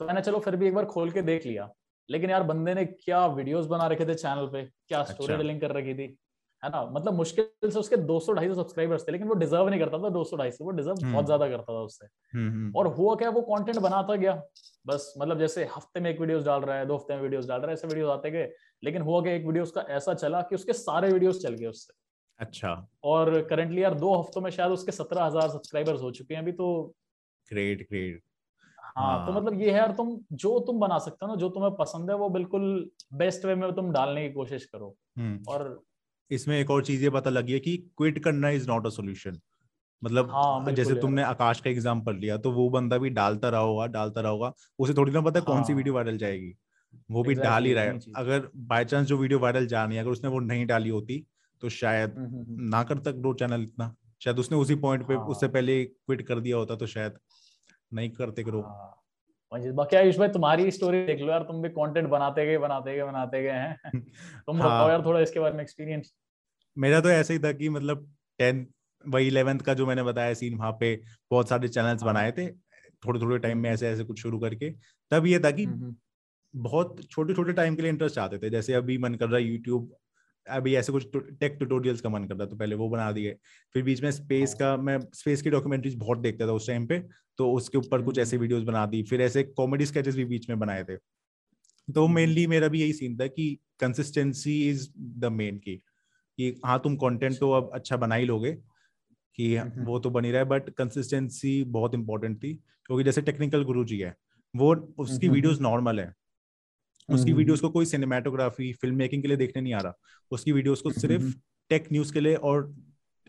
तो मैंने चलो फिर भी एक बार खोल के देख लिया। लेकिन यार बंदे ने क्या वीडियोस बना रखे थे चैनल पे क्या स्टोरी अच्छा। टेलिंग कर रखी थी। है ना? मतलब मुश्किल से उसके 200 250 सब्सक्राइबर्स थे लेकिन वो डिजर्व नहीं करता था 200 250 वो डिजर्व बहुत हम्म। ज़्यादा करता था उससे। हम्म, हम्म। और हुआ क्या वो कंटेंट बनाता गया। बस मतलब जैसे हफ़्ते में एक वीडियोस डाल रहा है दो हफ़्ते में वीडियोस डाल रहा है ऐसे वीडियोस आते गए। लेकिन हुआ क्या एक वीडियो उसका ऐसा चला कि उसके सारे वीडियोस चल गए उससे। अच्छा। और करंटली यार दो हफ्तों में शायद उसके सत्रह हज़ार सब्सक्राइबर्स हो चुके हैं अभी तो। ग्रेट ग्रेट हाँ, तो हाँ। मतलब ये है यार तुम जो तुम बना सकते हो ना जो तुम्हें पसंद है वो बिल्कुल बेस्ट वे में तुम डालने की कोशिश करो। और इसमें एक और चीज़ ये पता लगी है कि क्विट करना इज़ नॉट अ सोल्यूशन मतलब हाँ, जैसे तुमने आकाश का एग्ज़ाम्पल लिया तो वो बंदा भी डालता रहा होगा डालता रहा होगा उसे थोड़ी ना पता हाँ, कौन सी वीडियो हाँ। वायरल जाएगी वो भी डाल ही रहा है अगर बाय चांस जो वीडियो वायरल जा है अगर उसने वो नहीं डाली होती तो शायद हम्म, हम्म, हम्म। ना करता ग्रो चैनल इतना शायद उसने उसी पॉइंट पे हाँ। उससे पहले क्विट कर दिया होता तो शायद नहीं करते ग्रो हाँ। बाकी आयुष भाई तुम्हारी स्टोरी देख लो यार तुम भी कंटेंट बनाते गए बनाते गए बनाते गए हैं। तुम हाँ, बताओ यार थोड़ा इसके बारे में एक्सपीरियंस मेरा तो ऐसे ही था कि मतलब टेंथ वही इलेवेंथ का जो मैंने बताया सीन वहाँ पे बहुत सारे चैनल्स हाँ। बनाए थे थोड़े थोड़े टाइम में ऐसे ऐसे कुछ शुरू करके। तब ये था कि बहुत छोटे छोटे टाइम के लिए इंटरेस्ट आते थे जैसे अभी मन कर रहा है यूट्यूब अभी ऐसे कुछ टेक ट्यूटोरियल्स का मन करता तो पहले वो बना दिए फिर बीच में स्पेस हाँ। का मैं स्पेस की डॉक्यूमेंट्रीज बहुत देखता था उस टाइम पे तो उसके ऊपर कुछ ऐसे वीडियोस हम्म। बना दी फिर ऐसे कॉमेडी स्केचेस भी बीच में बनाए थे तो मेनली हम्म। मेरा भी यही सीन था कि कंसिस्टेंसी इज़ द मेन की कि हाँ तुम कंटेंट तो अब अच्छा बना ही लोगे कि हम्म, वो तो बनी रहा है बट कंसिस्टेंसी बहुत इंपॉर्टेंट थी क्योंकि जैसे टेक्निकल गुरु जी है वो उसकी वीडियोस नॉर्मल है उसकी वीडियोस को कोई सिनेमाटोग्राफी फ़िल्म मेकिंग के लिए देखने नहीं आ रहा। उसकी वीडियोस को सिर्फ़ टेक न्यूज़ के लिए और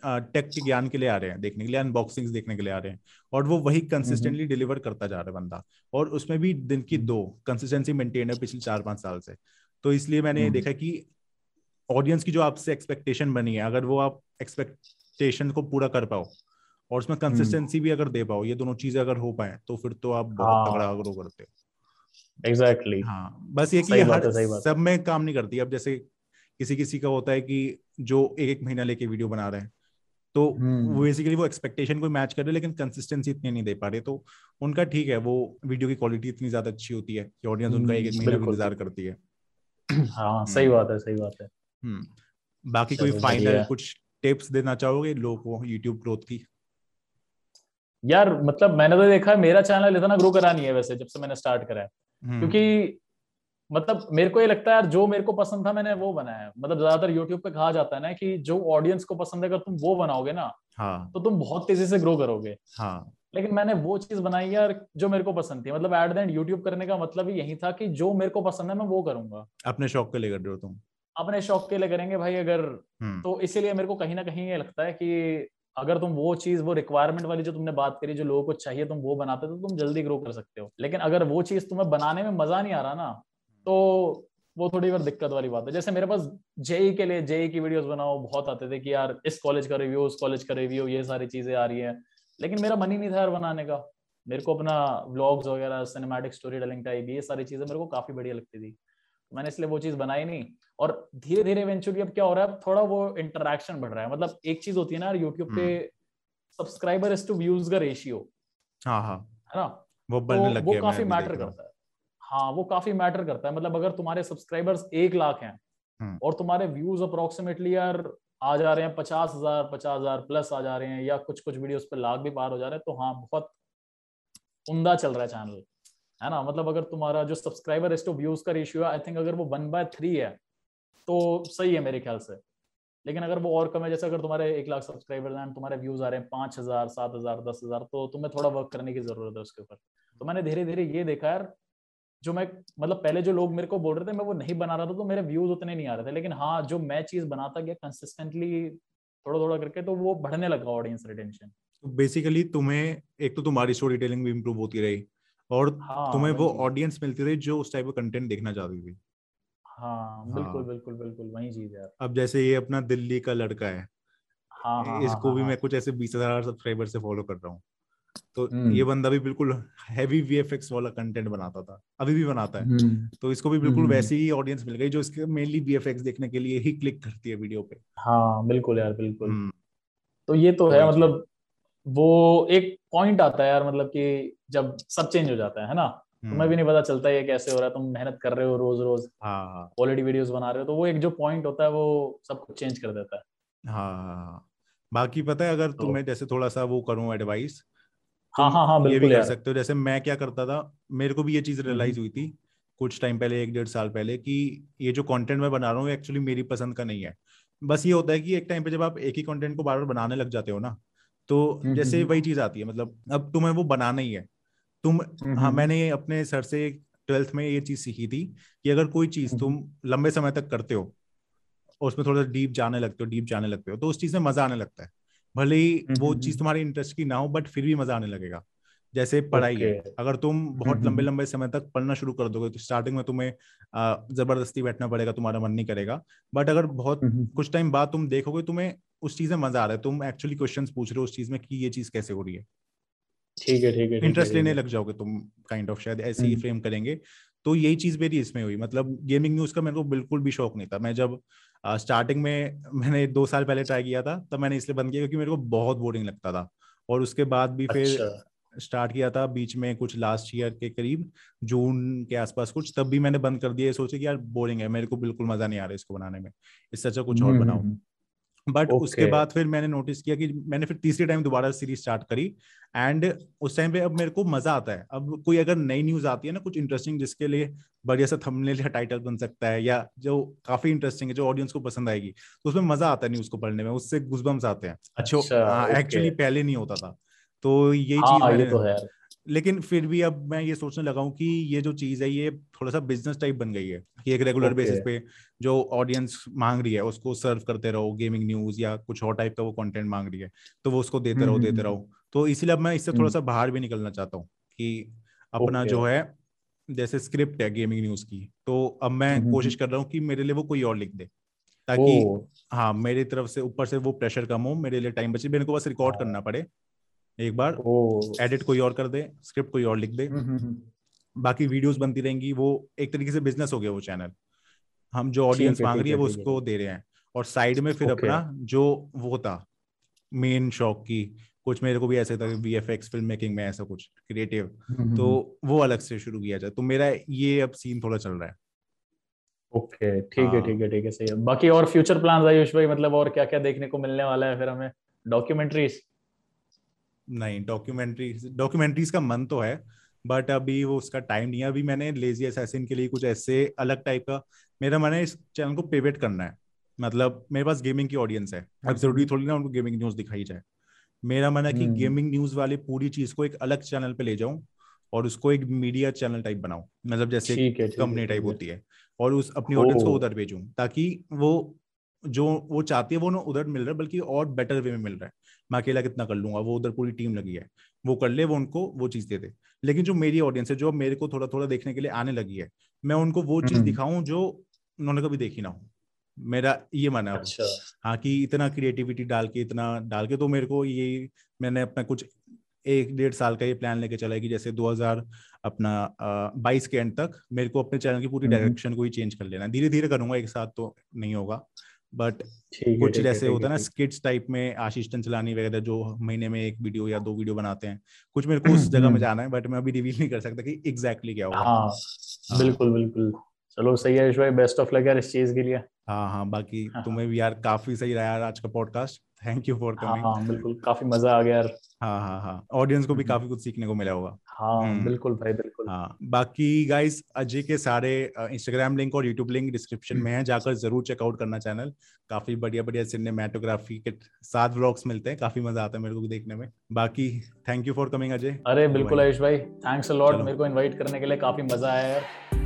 टेक के ज्ञान के लिए आ रहे हैं देखने के लिए अनबॉक्सिंग देखने के लिए आ रहे हैं। और वो वही कंसिस्टेंटली डिलीवर करता जा रहा है बंदा। और उसमें भी दिन की दो कंसिस्टेंसी मेंटेन है पिछले चार पाँच साल से। तो इसलिए मैंने ये देखा कि ऑडियंस की जो आपसे एक्सपेक्टेशन बनी है अगर वो आप एक्सपेक्टेशन को पूरा कर पाओ और उसमें कंसिस्टेंसी भी अगर दे पाओ ये दोनों चीज़ें अगर हो पाए तो फिर तो आप बहुत हाँ। तगड़ा ग्रो करते हो। Exactly exactly. हाँ बस ये कि हर सब में काम नहीं करती अब जैसे किसी किसी का होता है कि जो एक एक महीना लेके वीडियो बना रहे हैं तो वो बेसिकली हम्म। वो एक्सपेक्टेशन को मैच कर रहे लेकिन कंसिस्टेंसी इतनी नहीं दे पा रहे तो उनका ठीक है वो वीडियो की क्वालिटी इतनी ज़्यादा अच्छी होती है कि ऑडियंस उनका एक एक महीना इंतज़ार करती है हाँ सही हम्म। बात है सही बात है हम्म। बाकी कोई फाइनल कुछ टिप्स देना चाहोगे लोगों को यूट्यूब ग्रोथ की यार मतलब मैंने तो देखा मेरा चैनल इतना ग्रो करा नहीं है वैसे जब से मैंने स्टार्ट करा है हम्म। क्योंकि मतलब मेरे को ये लगता है यार जो मेरे को पसंद था मैंने वो बनाया है मतलब ज़्यादातर यूट्यूब पे कहा जाता है ना कि जो ऑडियंस को पसंद है अगर तुम वो बनाओगे ना हाँ. तो तुम बहुत तेज़ी से ग्रो करोगे हाँ. लेकिन मैंने वो चीज़ बनाई यार जो मेरे को पसंद थी मतलब एट द एंड यूट्यूब करने का मतलब ही यही था कि जो मेरे को पसंद है मैं वो करूँगा अपने शौक के लिए कर रहे हो तुम अपने शौक के लिए करेंगे भाई अगर हम्म। तो इसीलिए मेरे को कहीं ना कहीं ये लगता है कि अगर तुम वो चीज़, वो रिक्वायरमेंट वाली जो तुमने बात करी, जो लोगों को चाहिए, तुम वो बनाते तो तुम जल्दी ग्रो कर सकते हो। लेकिन अगर वो चीज़ तुम्हें बनाने में मज़ा नहीं आ रहा ना तो वो थोड़ी बार दिक्कत वाली बात है। जैसे मेरे पास जेई के लिए, जेई की वीडियोस बनाओ, बहुत आते थे कि यार, इस कॉलेज का रिव्यू उस कॉलेज का रिव्यू ये सारी चीज़ें आ रही है। लेकिन मेरा मन ही नहीं था यार बनाने का। मेरे को अपना व्लॉग्स वगैरह सिनेमैटिक स्टोरी टेलिंग टाइप ये सारी चीज़ें मेरे को काफ़ी बढ़िया लगती थी। मैंने इसलिए वो चीज़ बनाई नहीं। और धीरे धीरे इवेंचुअली अब क्या हो रहा है थोड़ा वो इंटरेक्शन बढ़ रहा है। मतलब एक चीज़ होती है ना यूट्यूब पे सब्सक्राइबर इज़ टू व्यूज़ का रेशियो हाँ हाँ। है ना? वो बढ़ने तो लग वो काफ़ी मैटर करता है। हाँ वो काफ़ी मैटर करता है। मतलब अगर तुम्हारे सब्सक्राइबर्स एक लाख हैं हम्म। और तुम्हारे व्यूज़ अप्रोक्सीमेटली यार आ जा रहे हैं पचास हज़ार पचास हज़ार प्लस आ जा रहे हैं या कुछ कुछ वीडियोस पे लाख भी पार हो जा रहे हैं तो हाँ बहुत उमदा चल रहा है चैनल है ना? मतलब अगर तुम्हारा जो सब्सक्राइबर इज़ टू व्यूज़ का रेशियो है आई थिंक अगर वो वन बाय थ्री है तो सही है मेरे ख्याल से। लेकिन अगर वो और कम है, जैसे अगर तुम्हारे एक लाख सब्सक्राइबर हैं, तुम्हारे व्यूज़ आ रहे हैं पाँच हज़ार, सात हज़ार, दस हज़ार तो तुम्हें थोड़ा वर्क करने की ज़रूरत है उसके ऊपर। तो मैंने धीरे धीरे ये देखा यार, जो मैं मतलब पहले जो लोग मेरे को बोल रहे थे, मैं वो नहीं बना रहा था तो मेरे व्यूज़ उतने नहीं आ रहे थे। लेकिन हाँ जो मैं चीज़ बनाता गया कंसिस्टेंटली थोड़ा थोड़ा करके तो वो बढ़ने लगा ऑडियंस रिटेंशन बेसिकली तुम्हें, एक तो तुम्हारी स्टोरी टेलिंग भी इम्प्रूव होती रही। और हाँ, तुम्हें वो ऑडियंस मिलती रही जो उस टाइप का कंटेंट देखना चाहती थी। हाँ बिल्कुल हाँ. बिल्कुल बिल्कुल वही चीज़ है। अब जैसे ये अपना दिल्ली का लड़का है हाँ, हाँ, इसको हाँ, भी हाँ, मैं कुछ ऐसे बीस हज़ार सब्सक्राइबर से फॉलो कर रहा हूँ। तो हम्म। ये बंदा भी बिल्कुल हैवी वीएफएक्स वाला कंटेंट बनाता था अभी भी बनाता है। हम्म। तो इसको भी बिल्कुल हम्म। वैसी ही ऑडियंस मिल गई जो इसके मेनली वीएफएक्स देखने के लिए ही क्लिक करती है वीडियो पे। हाँ बिल्कुल यार बिल्कुल। तो ये तो है मतलब वो एक पॉइंट आता है यार मतलब कि जब सब चेंज हो जाता है है ना? तुम्हें हम्म। भी नहीं पता चलता ये कैसे हो रहा है तुम मेहनत कर रहे हो रोज रोज क्वालिटी हाँ, वीडियोस हाँ। बना रहे हो तो वो एक जो पॉइंट होता है वो सब कुछ चेंज कर देता है। हाँ बाकी पता है अगर तो, तुम्हें जैसे थोड़ा सा वो करूँ एडवाइस हाँ हाँ हाँ ये भी कर सकते हो। जैसे मैं क्या करता था मेरे को भी ये चीज़ रियलाइज़ हुई थी कुछ टाइम पहले एक डेढ़ साल पहले कि ये जो कंटेंट मैं बना रहा हूँ एक्चुअली मेरी पसंद का नहीं है। बस ये होता है कि एक टाइम पे जब आप एक ही कंटेंट को बार बार बनाने लग जाते हो ना तो जैसे वही चीज़ आती है मतलब अब तुम्हें वो बनाना ही है। तुम हाँ मैंने अपने सर से ट्वेल्थ में ये चीज़ सीखी थी कि अगर कोई चीज़ तुम लंबे समय तक करते हो और उसमें थोड़ा डीप जाने लगते हो डीप जाने लगते हो तो उस चीज़ में मज़ा आने लगता है। भले ही वो चीज़ तुम्हारे इंटरेस्ट की ना हो बट फिर भी मज़ा आने लगेगा। जैसे पढ़ाई है अगर तुम बहुत लंबे लंबे समय तक पढ़ना शुरू कर दोगे तो स्टार्टिंग में तुम्हें ज़बरदस्ती बैठना पड़ेगा तुम्हारा मन नहीं करेगा। बट अगर बहुत कुछ टाइम बाद तुम देखोगे तुम्हें उस चीज़ में मज़ा आ रहा है। तुम एक्चुअली क्वेश्चन पूछ रहे हो उस चीज़ में कि ये चीज़ कैसे हो रही है। ठीक है ठीक है इंटरेस्ट लेने लग जाओगे तुम काइंड ऑफ़ शायद ऐसे ही फ्रेम हम्म। करेंगे। तो यही चीज़ मेरी इसमें हुई। मतलब गेमिंग न्यूज़ का मेरे को बिल्कुल भी शौक नहीं था। मैं जब स्टार्टिंग में मैंने दो साल पहले ट्राई किया था तब मैंने इसलिए बंद किया क्योंकि मेरे को बहुत बोरिंग लगता था। और उसके बाद भी फिर अच्छा। स्टार्ट किया था बीच में कुछ लास्ट ईयर के करीब जून के आसपास कुछ तब भी मैंने बंद कर दिया। सोचे कि यार बोरिंग है मेरे को बिल्कुल मज़ा नहीं आ रहा इसको बनाने में। इससे अच्छा कुछ और हम्म, बनाओ हम्म, बट ओके। उसके बाद फिर मैंने नोटिस किया कि मैंने फिर तीसरी टाइम दोबारा सीरीज़ स्टार्ट करी। एंड उस टाइम पे अब मेरे को मज़ा आता है। अब कोई अगर नई न्यूज़ आती है ना कुछ इंटरेस्टिंग जिसके लिए बढ़िया सा थंबनेल या टाइटल बन सकता है या जो काफ़ी इंटरेस्टिंग है जो ऑडियंस को पसंद आएगी तो उसमें मज़ा आता है न्यूज़ को पढ़ने में उससे गुजबम्स आते हैं। अच्छा एक्चुअली ओके। पहले नहीं होता था। तो यही चीज़ हाँ ये मैंने तो है। लेकिन फिर भी अब मैं ये सोचने लगा हूँ कि ये जो चीज़ है ये थोड़ा सा बिज़नेस टाइप बन गई है कि एक रेगुलर ओके बेसिस पे जो ऑडियंस मांग रही है उसको सर्व करते रहो गेमिंग न्यूज़ या कुछ और टाइप का वो कंटेंट मांग रही है तो वो उसको देते हम्म रहो हम्म देते हम्म। रहो। तो इसीलिए अब मैं इससे थोड़ा सा बाहर भी निकलना चाहता हूँ कि अपना ओके जो है जैसे स्क्रिप्ट है गेमिंग न्यूज़ की तो अब मैं कोशिश कर रहा हूँ कि मेरे लिए वो कोई और लिख दे ताकि हाँ मेरी तरफ़ से ऊपर से वो प्रेशर कम हो मेरे लिए टाइम बचे मेरे को बस रिकॉर्ड करना हाँ पड़े एक बार एडिट कोई और कर दे स्क्रिप्ट कोई और लिख दे। हम्म, हम्म, हम्म, बाकी वीडियोस बनती रहेंगी वो एक तरीके से बिज़नेस हो गया वो चैनल हम जो ऑडियंस मांग रही है वो उसको दे रहे हैं। और साइड में फिर अपना जो वो था मेन शौक की कुछ मेरे को भी ऐसे था V F X film making में ऐसा कुछ क्रिएटिव तो वो अलग से शुरू किया जाए। तो मेरा ये अब सीन थोड़ा चल रहा है। ओके ठीक है हाँ। ठीक है ठीक है सही है। बाकी और फ्यूचर प्लान्स आयुष भाई मतलब और क्या क्या देखने को मिलने वाला है फिर हमें? डॉक्यूमेंट्रीज नहीं डॉक्यूमेंट्री डॉक्यूमेंट्रीज का मन तो है बट अभी वो उसका टाइम नहीं है। अभी मैंने लेजी असैसिन के लिए कुछ ऐसे अलग टाइप का मेरा मन है इस चैनल को पिवट करना है। मतलब मेरे पास गेमिंग की ऑडियंस है। अब ज़रूरी हम्म थोड़ी ना उनको गेमिंग न्यूज़ दिखाई जाए। मेरा मन है कि हम्म, गेमिंग न्यूज़ वाली पूरी चीज़ को एक अलग चैनल पे ले जाऊँ और उसको एक मीडिया चैनल टाइप बनाऊँ। मतलब जैसे कंपनी टाइप होती है और उस अपनी ऑडियंस को उधर भेजूं ताकि वो जो वो चाहती है वो ना उधर मिल रहा है बल्कि और बेटर वे में मिल रहा है। मैं अकेला कितना कर लूँगा? वो उधर पूरी टीम लगी है। वो कर ले वो उनको वो चीज़ दे दे। लेकिन जो मेरी ऑडियंस है जो मेरे को थोड़ा थोड़ा देखने के लिए आने लगी है मैं उनको वो चीज़ हम्म। दिखाऊँ जो उन्होंने कभी देखी ना हो। मेरा ये मन है अच्छा। हाँ कि इतना क्रिएटिविटी डाल के इतना डाल के तो मेरे को ये मैंने अपना कुछ एक डेढ़ साल का ये प्लान लेके चला है कि जैसे 2000 अपना बाईस के एंड तक मेरे को अपने चैनल की पूरी हम्म। डायरेक्शन को ही चेंज कर लेना धीरे धीरे करूँगा एक साथ तो नहीं होगा। बट कुछ जैसे होता है ना स्किट्स टाइप में आशीष चंचलानी वगैरह जो महीने में एक वीडियो या दो वीडियो बनाते हैं कुछ मेरे को उस जगह में हम्म जाना है बट मैं अभी रिवील नहीं कर सकता कि एग्जैक्टली क्या होगा हाँ हाँ। बिल्कुल बिल्कुल। चलो सही है भाई बेस्ट ऑफ़ लक यार इस चीज़ के लिए। हाँ हाँ बाकी हाँ तुम्हें भी यार काफ़ी सही रहा यार आज का podcast thank you for coming हाँ बिल्कुल काफ़ी मज़ा आ गया यार। हाँ हाँ हाँ। ऑडियंस को भी हम्म, काफ़ी कुछ सीखने को मिला होगा। हाँ बिल्कुल भाई बिल्कुल। हाँ बाकी गाइस अजय के सारे इंस्टाग्राम लिंक और यूट्यूब लिंक डिस्क्रिप्शन में है जाकर ज़रूर चेकआउट करना चैनल काफ़ी बढ़िया बढ़िया सिनेमेटोग्राफी के साथ व्लॉग्स मिलते हैं काफ़ी मज़ा आता है मेरे को देखने में। बाकी thank you for coming Ajay. अरे बिल्कुल आयुष भाई थैंक्स अ लॉट मेरे को इनवाइट करने के लिए काफ़ी मज़ा आया यार।